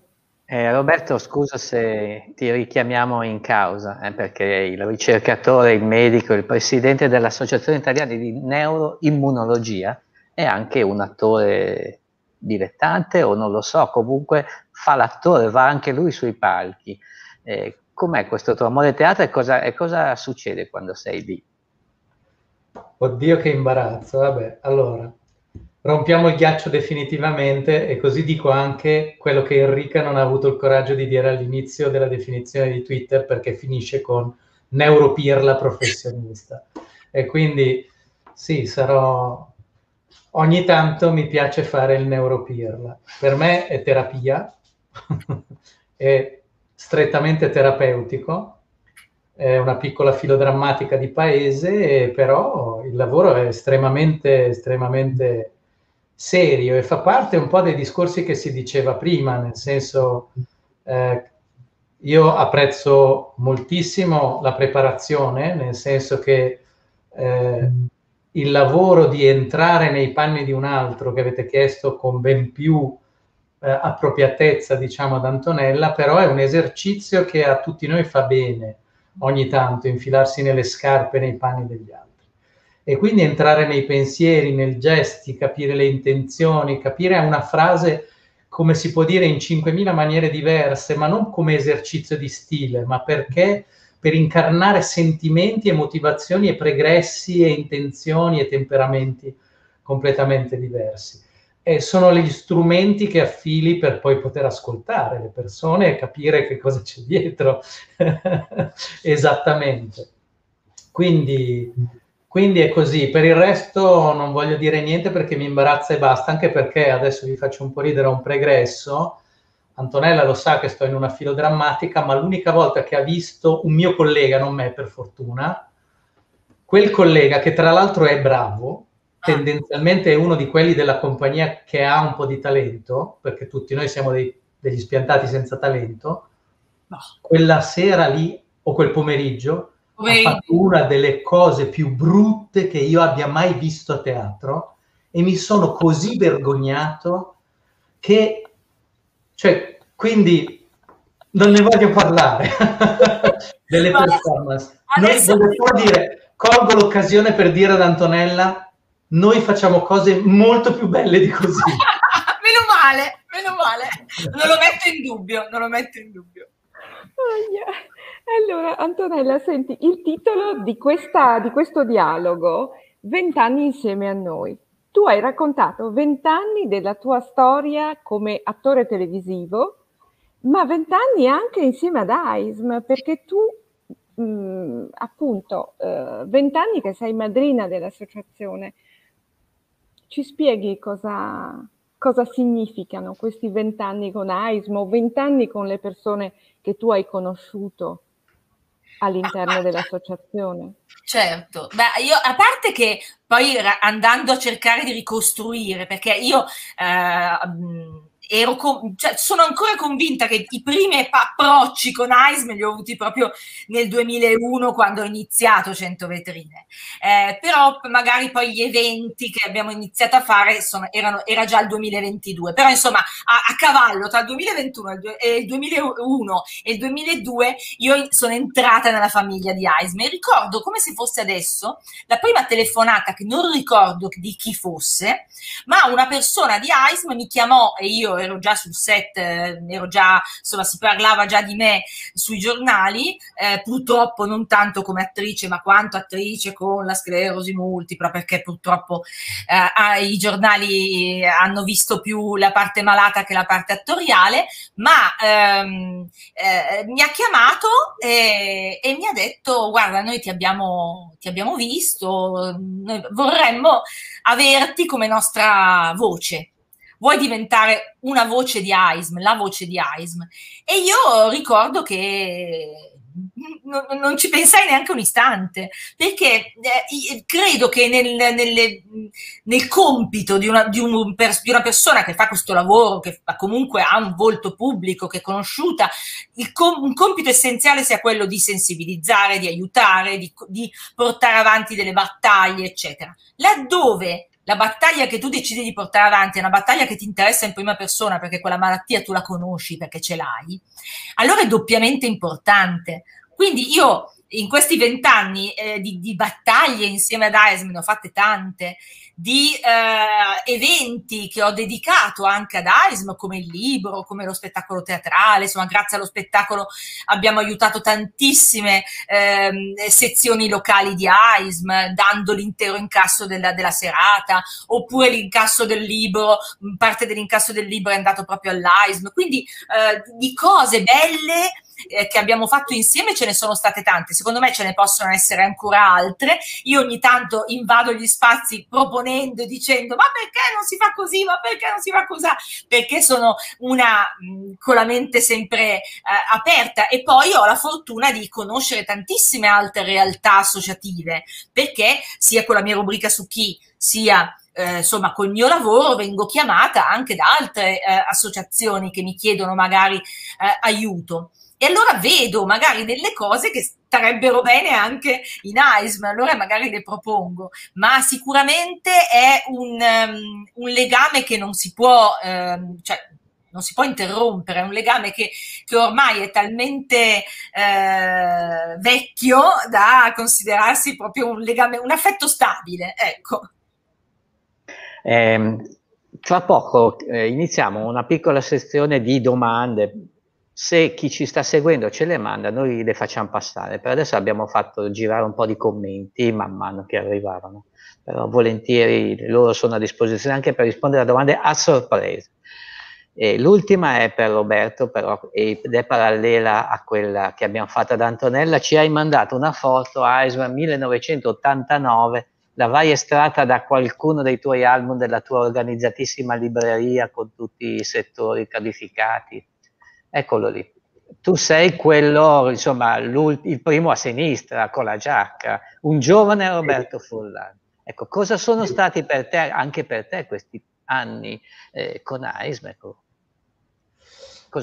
Eh, Roberto, scusa se ti richiamiamo in causa, eh, perché il ricercatore, il medico, il presidente dell'Associazione Italiana di Neuroimmunologia è anche un attore dilettante o non lo so, comunque fa l'attore, va anche lui sui palchi. Eh, com'è questo tuo amore teatro e cosa, e cosa succede quando sei lì? Oddio che imbarazzo, vabbè, allora rompiamo il ghiaccio definitivamente e così dico anche quello che Enrica non ha avuto il coraggio di dire all'inizio della definizione di Twitter perché finisce con neuropirla professionista. E quindi sì, sarò... Ogni tanto mi piace fare il neuropirla. Per me è terapia, è strettamente terapeutico è una piccola filodrammatica di paese, però il lavoro è estremamente, estremamente serio e fa parte un po' dei discorsi che si diceva prima, nel senso eh, io apprezzo moltissimo la preparazione, nel senso che eh, il lavoro di entrare nei panni di un altro che avete chiesto con ben più eh, appropriatezza, diciamo, ad Antonella, però è un esercizio che a tutti noi fa bene ogni tanto infilarsi nelle scarpe, nei panni degli altri. E quindi entrare nei pensieri, nei gesti, capire le intenzioni, capire una frase come si può dire in 5.000 maniere diverse, ma non come esercizio di stile, ma perché per incarnare sentimenti e motivazioni e pregressi e intenzioni e temperamenti completamente diversi e sono gli strumenti che affili per poi poter ascoltare le persone e capire che cosa c'è dietro esattamente. Quindi, quindi, è così. Per il resto non voglio dire niente perché mi imbarazza e basta, anche perché adesso vi faccio un po' ridere un pregresso. Antonella lo sa che sto in una filodrammatica, ma l'unica volta che ha visto un mio collega, non me per fortuna, quel collega che tra l'altro è bravo, tendenzialmente è uno di quelli della compagnia che ha un po' di talento, perché tutti noi siamo dei, degli spiantati senza talento, quella sera lì o quel pomeriggio ha fatto una delle cose più brutte che io abbia mai visto a teatro e mi sono così vergognato che, cioè, quindi non ne voglio parlare delle performance. Adesso... Noi, voglio dire, colgo l'occasione per dire ad Antonella noi facciamo cose molto più belle di così. meno male, meno male. Non lo metto in dubbio, non lo metto in dubbio. Allora, Antonella, senti, il titolo di, questa, di questo dialogo, Vent'anni insieme a noi. Tu hai raccontato vent'anni della tua storia come attore televisivo, ma vent'anni anche insieme ad AISM, perché tu mh, mm, appunto eh, vent'anni che sei madrina dell'associazione. Ci spieghi cosa, cosa significano questi vent'anni con AISM o vent'anni con le persone che tu hai conosciuto all'interno dell'associazione? Certo, Beh, io a parte che poi andando a cercare di ricostruire, perché io eh, ero con, cioè, sono ancora convinta che i primi approcci con AISM li ho avuti proprio nel 2001 quando ho iniziato 100 vetrine. Eh, però magari poi gli eventi che abbiamo iniziato a fare sono, erano, era già il 2022. Però insomma a, a cavallo tra il 2021 e il 2001 e il 2002 io sono entrata nella famiglia di e ricordo come se fosse adesso la prima telefonata che non ricordo di chi fosse, ma una persona di AISM mi chiamò e io ero già sul set, ero già, insomma, si parlava già di me sui giornali, eh, purtroppo non tanto come attrice, ma quanto attrice con la sclerosi multipla, perché purtroppo eh, i giornali hanno visto più la parte malata che la parte attoriale, ma ehm, eh, mi ha chiamato e, e, mi ha detto, guarda, noi ti abbiamo, ti abbiamo visto, vorremmo averti come nostra voce vuoi diventare una voce di AISM, la voce di AISM. E io ricordo che non, non, ci pensai neanche un istante, perché eh, credo che nel, nelle, nel compito di una, di, un, di una, persona che fa questo lavoro, che comunque ha un volto pubblico, che è conosciuta, com, un compito essenziale sia quello di sensibilizzare, di aiutare, di, di portare avanti delle battaglie, eccetera. Laddove la battaglia che tu decidi di portare avanti è una battaglia che ti interessa in prima persona perché quella malattia tu la conosci perché ce l'hai, allora è doppiamente importante. Quindi io in questi vent'anni eh, di, di, battaglie insieme ad AESM, ne ho fatte tante, di eh, eventi che ho dedicato anche ad AISM, come il libro, come lo spettacolo teatrale, insomma grazie allo spettacolo abbiamo aiutato tantissime eh, sezioni locali di AISM, dando l'intero incasso della, della, serata, oppure l'incasso del libro, parte dell'incasso del libro è andato proprio all'AISM, quindi eh, di cose belle eh, che abbiamo fatto insieme ce ne sono state tante, secondo me ce ne possono essere ancora altre. Io ogni tanto invado gli spazi proponendo e dicendo ma perché non si fa così, ma perché non si fa così? Perché sono una mh, con la mente sempre eh, aperta e poi ho la fortuna di conoscere tantissime altre realtà associative, perché sia con la mia rubrica su chi, sia eh, insomma col mio lavoro vengo chiamata anche da altre eh, associazioni che mi chiedono magari eh, aiuto e allora vedo magari delle cose che starebbero bene anche in AISM, allora magari le propongo, ma sicuramente è un, um, un legame che non si può, um, cioè, non si può interrompere, è un legame che, che ormai è talmente eh, vecchio da considerarsi proprio un legame, un affetto stabile, ecco. Eh, tra poco eh, iniziamo una piccola sezione di domande se chi ci sta seguendo ce le manda, noi le facciamo passare. Per adesso abbiamo fatto girare un po' di commenti man mano che arrivavano, però volentieri loro sono a disposizione anche per rispondere a domande a sorpresa. E l'ultima è per Roberto, però, ed è parallela a quella che abbiamo fatto ad Antonella. Ci hai mandato una foto a ESMA 1989, la vai estratta da qualcuno dei tuoi album della tua organizzatissima libreria con tutti i settori calificati eccolo lì. Tu sei quello, insomma, il primo a sinistra con la giacca, un giovane Roberto Furlan. Ecco, cosa sono stati per te, anche per te, questi anni eh, con AISM? Ecco.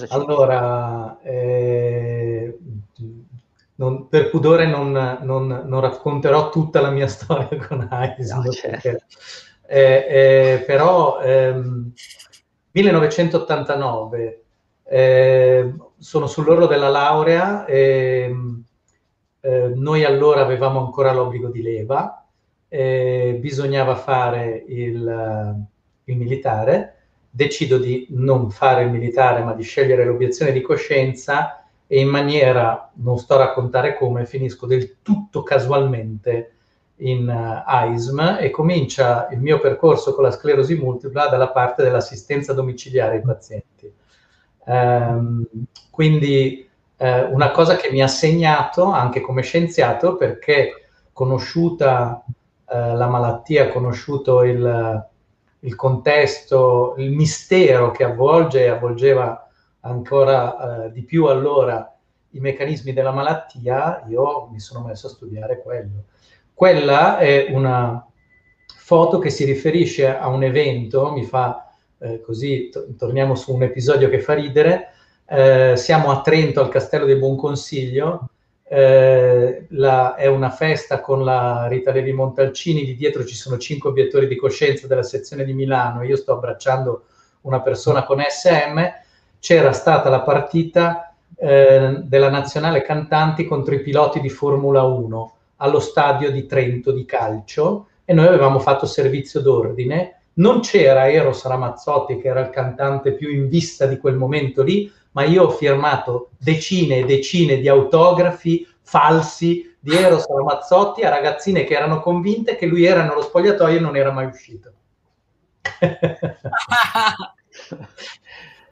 allora, eh, non, per pudore non, non, non, racconterò tutta la mia storia con AISM, no, certo. eh, eh però 1989 ehm, eh, sono sull'orlo della laurea e eh, noi allora avevamo ancora l'obbligo di leva, eh, bisognava fare il, il, militare, decido di non fare il militare ma di scegliere l'obiezione di coscienza e in maniera, non sto a raccontare come, finisco del tutto casualmente in uh, AISM e comincia il mio percorso con la sclerosi multipla dalla parte dell'assistenza domiciliare ai pazienti. Um, quindi uh, una cosa che mi ha segnato anche come scienziato perché conosciuta uh, la malattia, conosciuto il, il, contesto, il mistero che avvolge e avvolgeva ancora di più allora i meccanismi della malattia, io mi sono messo a studiare quello. Quella è una foto che si riferisce a un evento, mi fa eh, così, to- torniamo su un episodio che fa ridere, eh, siamo a Trento al Castello del Buon Consiglio, eh, la, è una festa con la Rita Levi Montalcini, di dietro ci sono cinque obiettori di coscienza della sezione di Milano, io sto abbracciando una persona con SM, c'era stata la partita eh, della nazionale cantanti contro i piloti di Formula 1 allo stadio di Trento di calcio e noi avevamo fatto servizio d'ordine. Non c'era Eros Ramazzotti, che era il cantante più in vista di quel momento lì, ma io ho firmato decine e decine di autografi falsi di Eros Ramazzotti a ragazzine che erano convinte che lui era nello spogliatoio e non era mai uscito.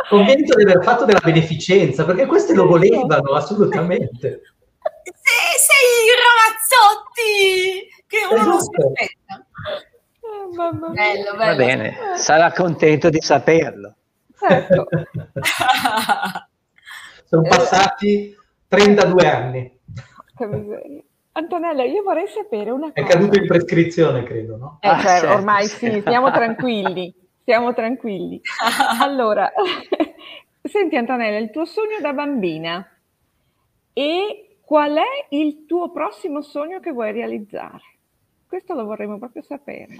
convinto di aver fatto della beneficenza, perché queste lo volevano assolutamente. Sei, sei Ramazzotti, che uno esatto. non si aspetta. Bello, bello. Va bene, sarà contento di saperlo. Certo. Sono passati 32 anni. Antonella, io vorrei sapere una cosa. È caduto in prescrizione, credo, no? Eh, cioè, ah, ormai sì, stiamo tranquilli. Stiamo tranquilli. Allora, senti Antonella, il tuo sogno da bambina e qual è il tuo prossimo sogno che vuoi realizzare? Questo lo vorremmo proprio sapere.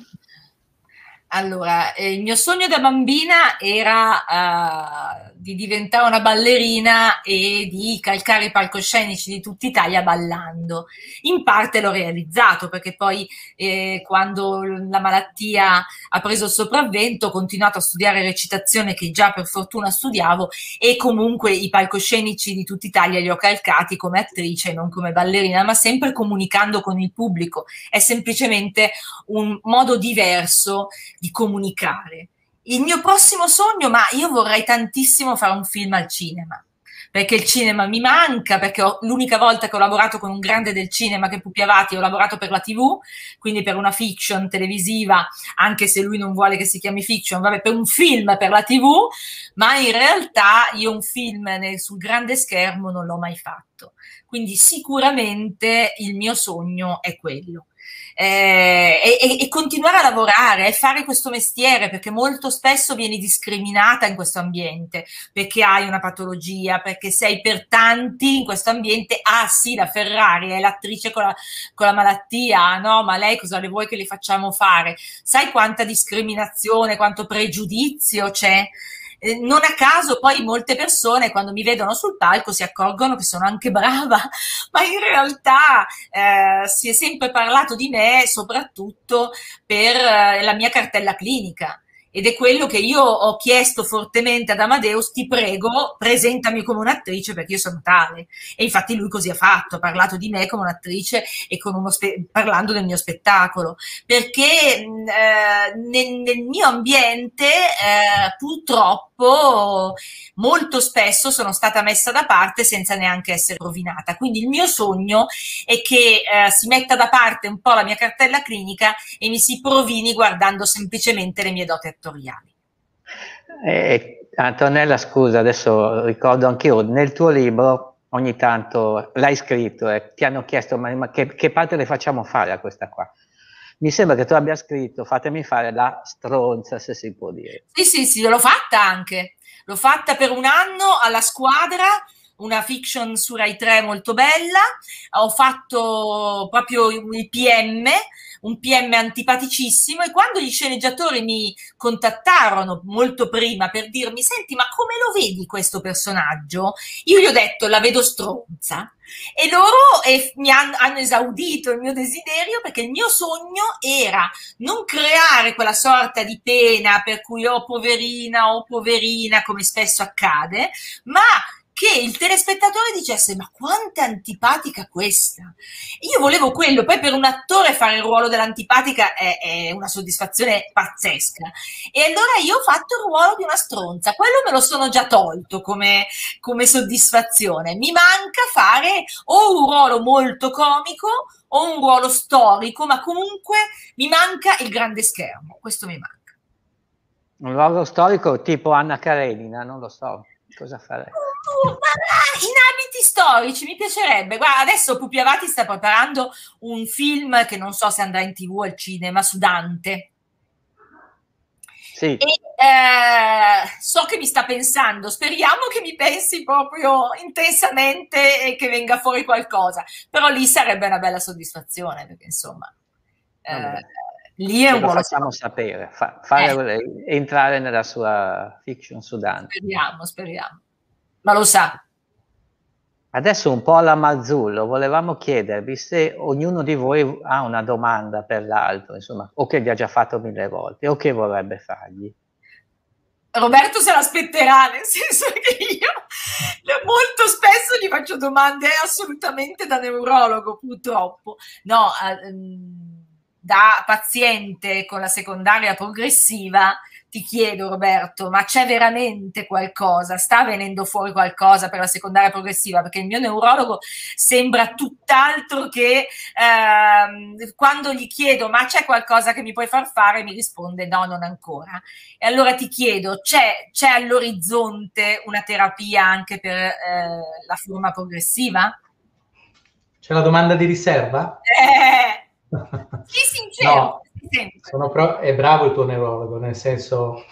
Allora, eh, il mio sogno da bambina era uh, di diventare una ballerina e di calcare i palcoscenici di tutta Italia ballando. In parte l'ho realizzato perché poi eh, quando la malattia ha preso il sopravvento ho continuato a studiare recitazione che già per fortuna studiavo e comunque i palcoscenici di tutta Italia li ho calcati come attrice, non come ballerina, ma sempre comunicando con il pubblico. È semplicemente un modo diverso di comunicare. Il mio prossimo sogno, ma io vorrei tantissimo fare un film al cinema perché il cinema mi manca, perché ho, l'unica volta che ho lavorato con un grande del cinema che è Pupi Avati, ho lavorato per la TV, quindi per una fiction televisiva, anche se lui non vuole che si chiami fiction, vabbè, per un film per la TV, ma in realtà io un film nel, sul grande schermo non l'ho mai fatto. Quindi sicuramente il mio sogno è quello eh, e, e, continuare a lavorare e fare questo mestiere perché molto spesso vieni discriminata in questo ambiente perché hai una patologia, perché sei per tanti in questo ambiente, ah sì, la Ferrari è l'attrice con la, con la malattia, no, ma lei cosa le vuoi che le facciamo fare? Sai quanta discriminazione, quanto pregiudizio c'è? Eh, non a caso poi molte persone quando mi vedono sul palco si accorgono che sono anche brava, ma in realtà eh, si è sempre parlato di me soprattutto per eh, la mia cartella clinica ed è quello che io ho chiesto fortemente ad Amadeus, ti prego, presentami come un'attrice perché io sono tale. E infatti lui così ha fatto, ha parlato di me come un'attrice e spe- parlando del mio spettacolo, perché eh, nel, nel, mio ambiente eh, purtroppo molto spesso sono stata messa da parte senza neanche essere rovinata. Quindi il mio sogno è che eh, si metta da parte un po' la mia cartella clinica e mi si provini guardando semplicemente le mie doti attoriali. Eh, Antonella, scusa, adesso ricordo anche io, nel tuo libro ogni tanto l'hai scritto e eh, ti hanno chiesto ma, ma che, che, parte le facciamo fare a questa qua? Mi sembra che tu abbia scritto fatemi fare la stronza, se si può dire. Sì, sì, sì, l'ho fatta anche. L'ho fatta per un anno alla squadra, una fiction su Rai 3 molto bella. Ho fatto proprio il PM, un PM antipaticissimo e quando gli sceneggiatori mi contattarono molto prima per dirmi senti ma come lo vedi questo personaggio? Io gli ho detto la vedo stronza e loro eh, mi hanno, hanno, esaudito il mio desiderio perché il mio sogno era non creare quella sorta di pena per cui oh poverina oh, poverina come spesso accade, ma che il telespettatore dicesse ma quanto è antipatica questa. Io volevo quello, poi per un attore fare il ruolo dell'antipatica è, è una soddisfazione pazzesca. E allora io ho fatto il ruolo di una stronza, quello me lo sono già tolto come, come soddisfazione. Mi manca fare o un ruolo molto comico o un ruolo storico, ma comunque mi manca il grande schermo, questo mi manca. Un ruolo storico tipo Anna Karenina, non lo so cosa farei. Uh, in abiti storici mi piacerebbe. Guarda, adesso Pupi Avati sta preparando un film che non so se andrà in tv o al cinema su Dante. Sì. E, eh, so che mi sta pensando, speriamo che mi pensi proprio intensamente e che venga fuori qualcosa, però lì sarebbe una bella soddisfazione perché insomma eh, lì è un lo buono facciamo sapere, fa, fare, eh. entrare nella sua fiction sudante. Speriamo, speriamo. Ma lo sa. Adesso un po' alla Marzullo, volevamo chiedervi se ognuno di voi ha una domanda per l'altro, insomma, o che vi ha già fatto mille volte, o che vorrebbe fargli. Roberto se l'aspetterà, nel senso che io molto spesso gli faccio domande assolutamente da neurologo, purtroppo. No, ehm, da paziente con la secondaria progressiva, ti chiedo Roberto, ma c'è veramente qualcosa? Sta venendo fuori qualcosa per la secondaria progressiva? Perché il mio neurologo sembra tutt'altro che ehm, quando gli chiedo ma c'è qualcosa che mi puoi far fare? Mi risponde no, non ancora. E allora ti chiedo, c'è, c'è all'orizzonte una terapia anche per eh, la forma progressiva? C'è la domanda di riserva? Eh, sì, sincero. No, sono pro- è bravo il tuo neurologo, nel senso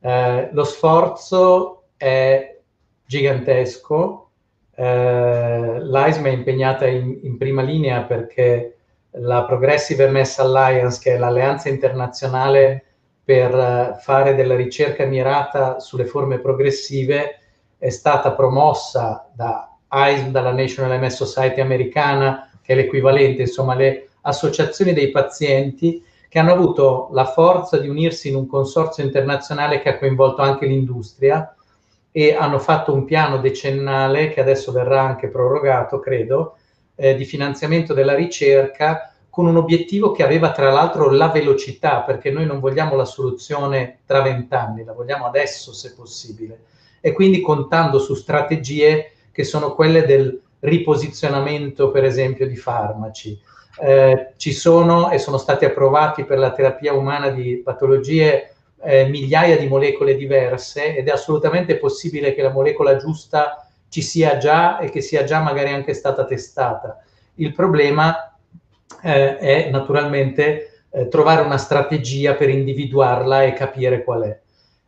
eh, lo sforzo è gigantesco. Eh, L'AISM è impegnata in, in, prima linea perché la Progressive MS Alliance, che è l'alleanza internazionale per uh, fare della ricerca mirata sulle forme progressive, è stata promossa da AISM, dalla National MS Society americana, che è l'equivalente, insomma, le associazioni dei pazienti che hanno avuto la forza di unirsi in un consorzio internazionale che ha coinvolto anche l'industria e hanno fatto un piano decennale che adesso verrà anche prorogato, credo, eh, di finanziamento della ricerca con un obiettivo che aveva tra l'altro la velocità, perché noi non vogliamo la soluzione tra vent'anni, la vogliamo adesso se possibile. E quindi contando su strategie che sono quelle del riposizionamento, per esempio, di farmaci, eh, ci sono e sono stati approvati per la terapia umana di patologie eh, migliaia di molecole diverse ed è assolutamente possibile che la molecola giusta ci sia già e che sia già magari anche stata testata. Il problema eh, è naturalmente eh, trovare una strategia per individuarla e capire qual è.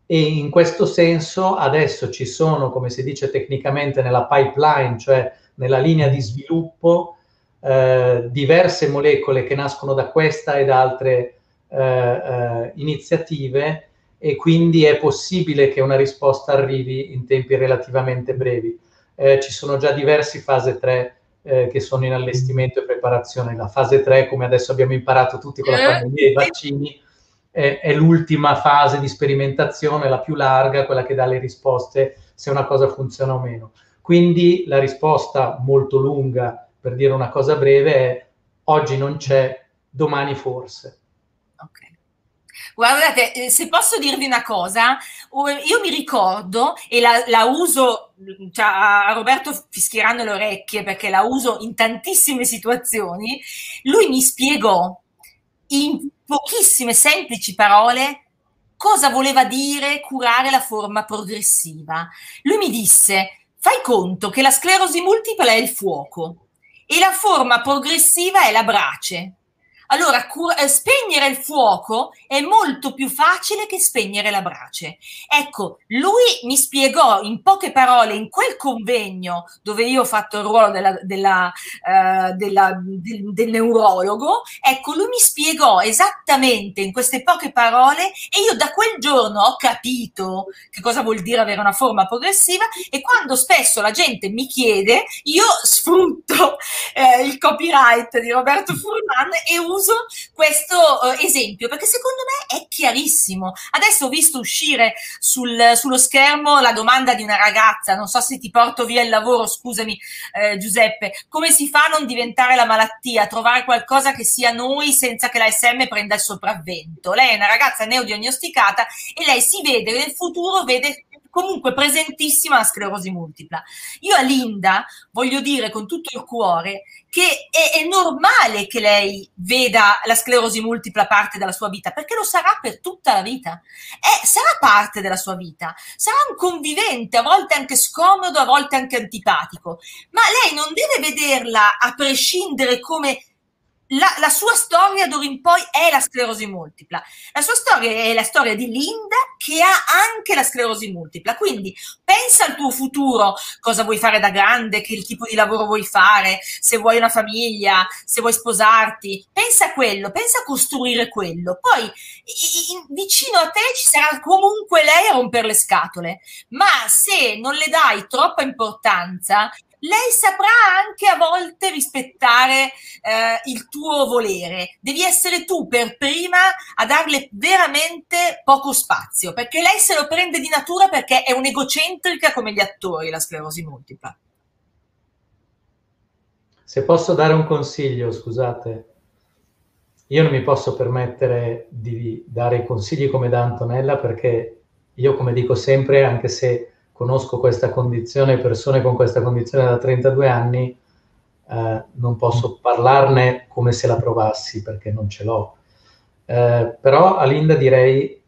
E in questo senso adesso ci sono, come si dice tecnicamente, nella pipeline, cioè nella linea di sviluppo, eh, diverse molecole che nascono da questa e da altre eh, eh, iniziative e quindi è possibile che una risposta arrivi in tempi relativamente brevi. Eh, ci sono già diversi fase 3 eh, che sono in allestimento e preparazione. La fase 3, come adesso abbiamo imparato tutti con la pandemia e i vaccini, è, è l'ultima fase di sperimentazione, la più larga, quella che dà le risposte se una cosa funziona o meno. Quindi la risposta molto lunga per dire una cosa breve, è oggi non c'è, domani forse. Ok. Guardate, eh, se posso dirvi una cosa, io mi ricordo e la, la uso, cioè a Roberto fischieranno le orecchie perché la uso in tantissime situazioni, lui mi spiegò in pochissime semplici parole cosa voleva dire curare la forma progressiva. Lui mi disse, fai conto che la sclerosi multipla è il fuoco e la forma progressiva è la brace. Allora, cur- eh, spegnere il fuoco è molto più facile che spegnere la brace. Ecco, lui mi spiegò in poche parole in quel convegno dove io ho fatto il ruolo della, della, uh, della, del, del, neurologo, ecco, lui mi spiegò esattamente in queste poche parole e io da quel giorno ho capito che cosa vuol dire avere una forma progressiva e quando spesso la gente mi chiede, io sfrutto eh, il copyright di Roberto Furlan e uso uso questo uh, esempio perché secondo me è chiarissimo. Adesso ho visto uscire sul, sullo schermo la domanda di una ragazza, non so se ti porto via il lavoro, scusami eh, Giuseppe, come si fa a non diventare la malattia, a trovare qualcosa che sia noi senza che la SM prenda il sopravvento? Lei è una ragazza neodiagnosticata e lei si vede nel futuro, vede comunque presentissima la sclerosi multipla. Io a Linda voglio dire con tutto il cuore che è, è, normale che lei veda la sclerosi multipla parte della sua vita, perché lo sarà per tutta la vita. È, sarà parte della sua vita, sarà un convivente, a volte anche scomodo, a volte anche antipatico, ma lei non deve vederla a prescindere come la, la, sua storia d'ora in poi è la sclerosi multipla. La sua storia è la storia di Linda che ha anche la sclerosi multipla. Quindi pensa al tuo futuro, cosa vuoi fare da grande, che tipo di lavoro vuoi fare, se vuoi una famiglia, se vuoi sposarti. Pensa a quello, pensa a costruire quello. Poi in, vicino a te ci sarà comunque lei a rompere le scatole. Ma se non le dai troppa importanza, lei saprà anche a volte rispettare eh, il tuo volere. Devi essere tu per prima a darle veramente poco spazio, perché lei se lo prende di natura perché è un'egocentrica come gli attori, la sclerosi multipla. Se posso dare un consiglio, scusate, io non mi posso permettere di dare consigli come da Antonella perché io, come dico sempre, anche se conosco questa condizione, persone con questa condizione da 32 anni, eh, non posso parlarne come se la provassi perché non ce l'ho. Eh, però a Linda direi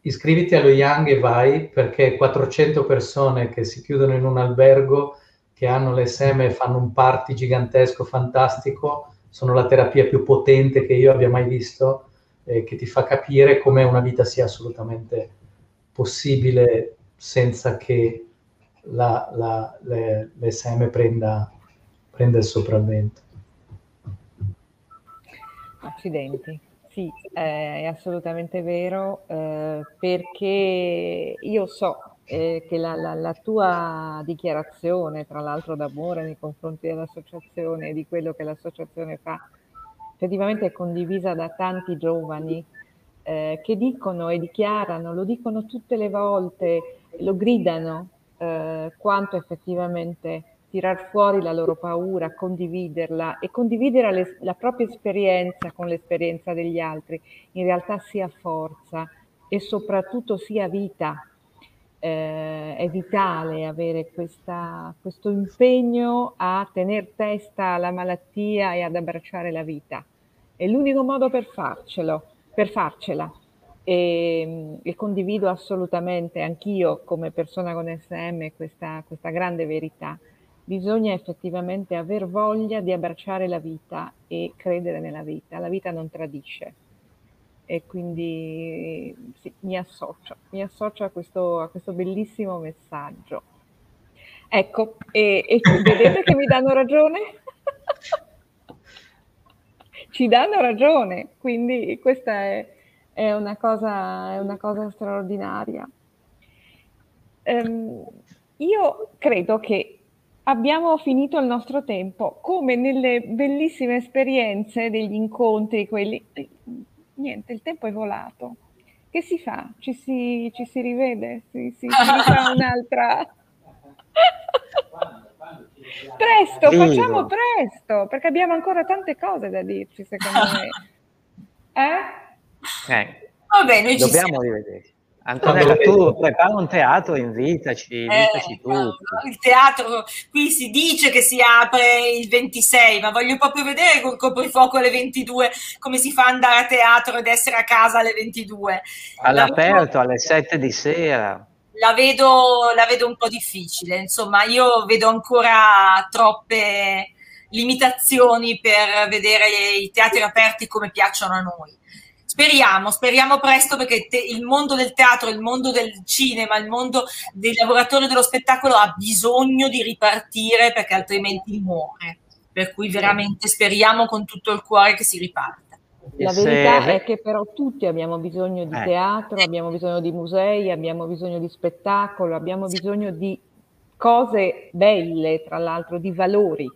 iscriviti allo Young e vai perché 400 persone che si chiudono in un albergo, che hanno l'SM e fanno un party gigantesco, fantastico, sono la terapia più potente che io abbia mai visto, eh, che ti fa capire come una vita sia assolutamente possibile senza che la, la, le, l'SM prenda, prenda il sopravvento. Accidenti. Sì, è assolutamente vero, eh, perché io so eh, che la, la, la, tua dichiarazione, tra l'altro d'amore nei confronti dell'associazione e di quello che l'associazione fa, effettivamente è condivisa da tanti giovani eh, che dicono e dichiarano, lo dicono tutte le volte, lo gridano eh, quanto effettivamente tirar fuori la loro paura, condividerla e condividere le, la propria esperienza con l'esperienza degli altri, in realtà sia forza e soprattutto sia vita. Eh, è vitale avere questa, questo impegno a tenere testa alla malattia e ad abbracciare la vita. È l'unico modo per farcelo, per farcela e, e, condivido assolutamente anch'io come persona con SM questa, questa grande verità. Bisogna effettivamente aver voglia di abbracciare la vita e credere nella vita. La vita non tradisce. E quindi sì, mi associo, mi associo a questo, a questo bellissimo messaggio. Ecco, e, e vedete che mi danno ragione? Ci danno ragione, quindi questa è, è una cosa, è una cosa straordinaria. Um, io credo che abbiamo finito il nostro tempo, come nelle bellissime esperienze degli incontri, quelli... Niente, il tempo è volato. Che si fa? Ci si, ci si rivede? Si, si, si fa un'altra... presto, facciamo presto, perché abbiamo ancora tante cose da dirci, secondo me. Eh? Eh, Va bene, noi Dobbiamo rivederci. Antonella, tu prepara un teatro, invitaci, invitaci eh, tutti. No, il teatro, qui si dice che si apre il 26, ma voglio proprio vedere col coprifuoco alle 22 come si fa ad andare a teatro ed essere a casa alle 22. All'aperto, alle 7 di sera. La vedo, la vedo un po' difficile, insomma, io vedo ancora troppe limitazioni per vedere i teatri aperti come piacciono a noi. Speriamo, speriamo presto perché te, il mondo del teatro, il mondo del cinema, il mondo dei lavoratori dello spettacolo ha bisogno di ripartire perché altrimenti muore. Per cui veramente speriamo con tutto il cuore che si riparta. La verità è che però tutti abbiamo bisogno di eh. teatro, abbiamo bisogno di musei, abbiamo bisogno di spettacolo, abbiamo bisogno di cose belle, tra l'altro, di valori.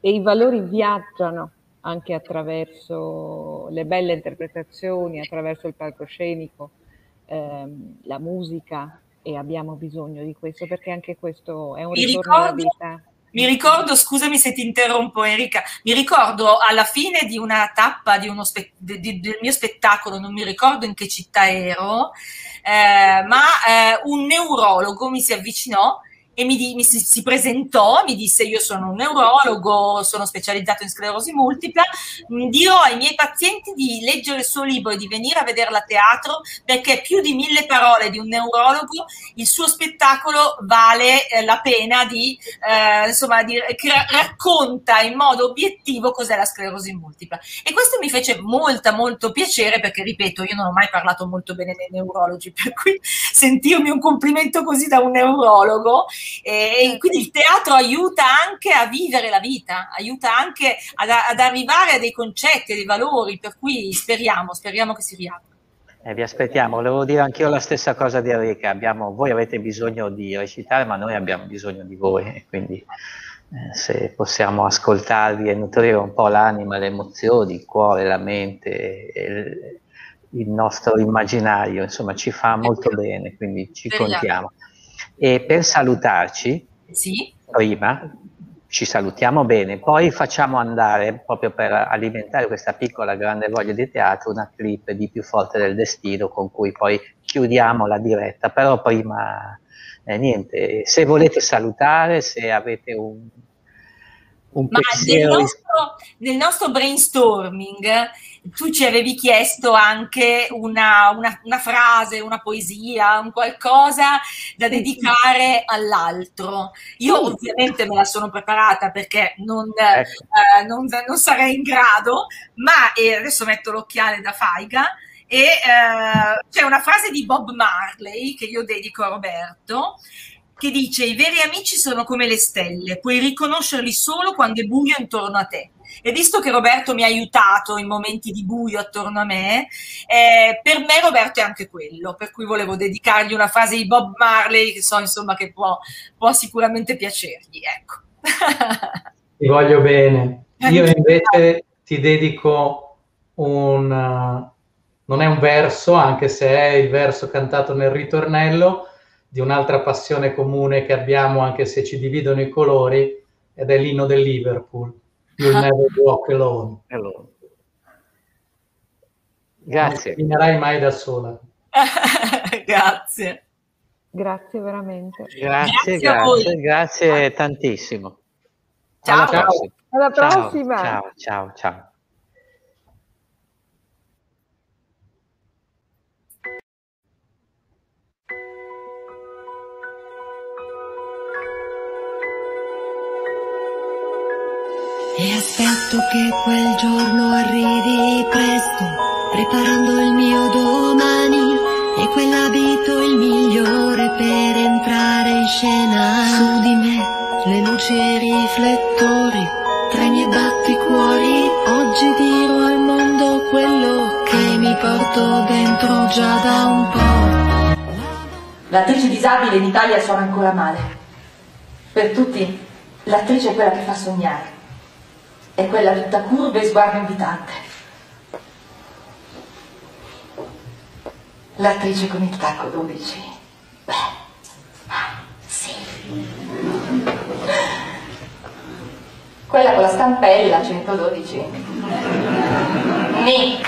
E i valori viaggiano anche attraverso le belle interpretazioni, attraverso il palcoscenico, ehm, la musica e abbiamo bisogno di questo perché anche questo è un Mi ritorno alla ricordo- vita. Mi ricordo, scusami se ti interrompo Enrica, mi ricordo alla fine di una tappa di uno spe- di- di- del mio spettacolo, non mi ricordo in che città ero, eh, ma eh, un neurologo mi si avvicinò e mi, mi si, si presentò, mi disse io sono un neurologo, sono specializzato in sclerosi multipla, mh, dirò ai miei pazienti di leggere il suo libro e di venire a vederla a teatro perché più di mille parole di un neurologo, il suo spettacolo vale eh, la pena di, eh, insomma, di, che ra- racconta in modo obiettivo cos'è la sclerosi multipla. E questo mi fece molta, molto piacere perché, ripeto, io non ho mai parlato molto bene dei neurologi, per cui sentirmi un complimento così da un neurologo e, e quindi il teatro aiuta anche a vivere la vita, aiuta anche ad, ad arrivare a dei concetti, a dei valori, per cui speriamo, speriamo che si riapra. Eh, vi aspettiamo, volevo dire anch'io la stessa cosa di Enrica, abbiamo, voi avete bisogno di recitare, ma noi abbiamo bisogno di voi, e quindi eh, se possiamo ascoltarvi e nutrire un po' l'anima, le emozioni, il cuore, la mente, il, il nostro immaginario, insomma ci fa molto bene, quindi ci Speriamo. contiamo. E per salutarci, Sì? prima ci salutiamo bene, poi facciamo andare, proprio per alimentare questa piccola grande voglia di teatro, una clip di Più forte del destino con cui poi chiudiamo la diretta, però prima eh, niente, se volete salutare, se avete un, un Ma nel pensiero... nostro, nel nostro brainstorming tu ci avevi chiesto anche una, una- una frase, una poesia, un qualcosa da dedicare all'altro. Io ovviamente me la sono preparata perché non, Ecco. eh, non, non sarei in grado, ma eh, adesso metto l'occhiale da Faiga e eh, c'è una frase di Bob Marley che io dedico a Roberto che dice i veri amici sono come le stelle, puoi riconoscerli solo quando è buio intorno a te. E visto che Roberto mi ha aiutato in momenti di buio attorno a me, eh, per me Roberto è anche quello, per cui volevo dedicargli una frase di Bob Marley che so insomma che può, può sicuramente piacergli. Ecco. Ti voglio bene. Io invece ti dedico un... uh, non è un verso, anche se è il verso cantato nel ritornello, di un'altra passione comune che abbiamo, anche se ci dividono i colori, ed è l'inno del Liverpool. You'll never walk alone. Non Grazie. finirai mai da sola. Grazie. Grazie veramente. Grazie, Grazie a voi. grazie, grazie tantissimo. Ciao. Alla prossima. Alla Ciao, prossima. Ciao, ciao, ciao. E aspetto che quel giorno arrivi presto, preparando il mio domani e quell'abito il migliore per entrare in scena. Su di me le luci e i riflettori, treni e batticuori, oggi dirò al mondo quello che mi porto dentro già da un po'. L'attrice disabile in Italia suona ancora male. Per tutti, l'attrice è quella che fa sognare. È quella tutta curva e sguardo invitante. L'attrice con il tacco 12. Beh, sì. Quella con la stampella 112. Ni.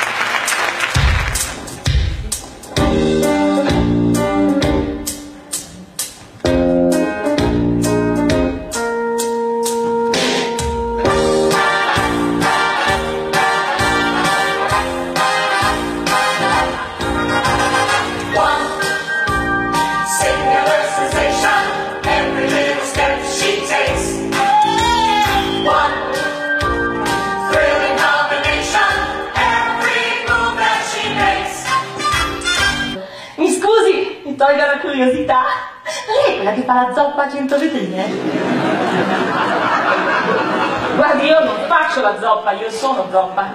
Guardi, io non faccio la zoppa, io sono zoppa.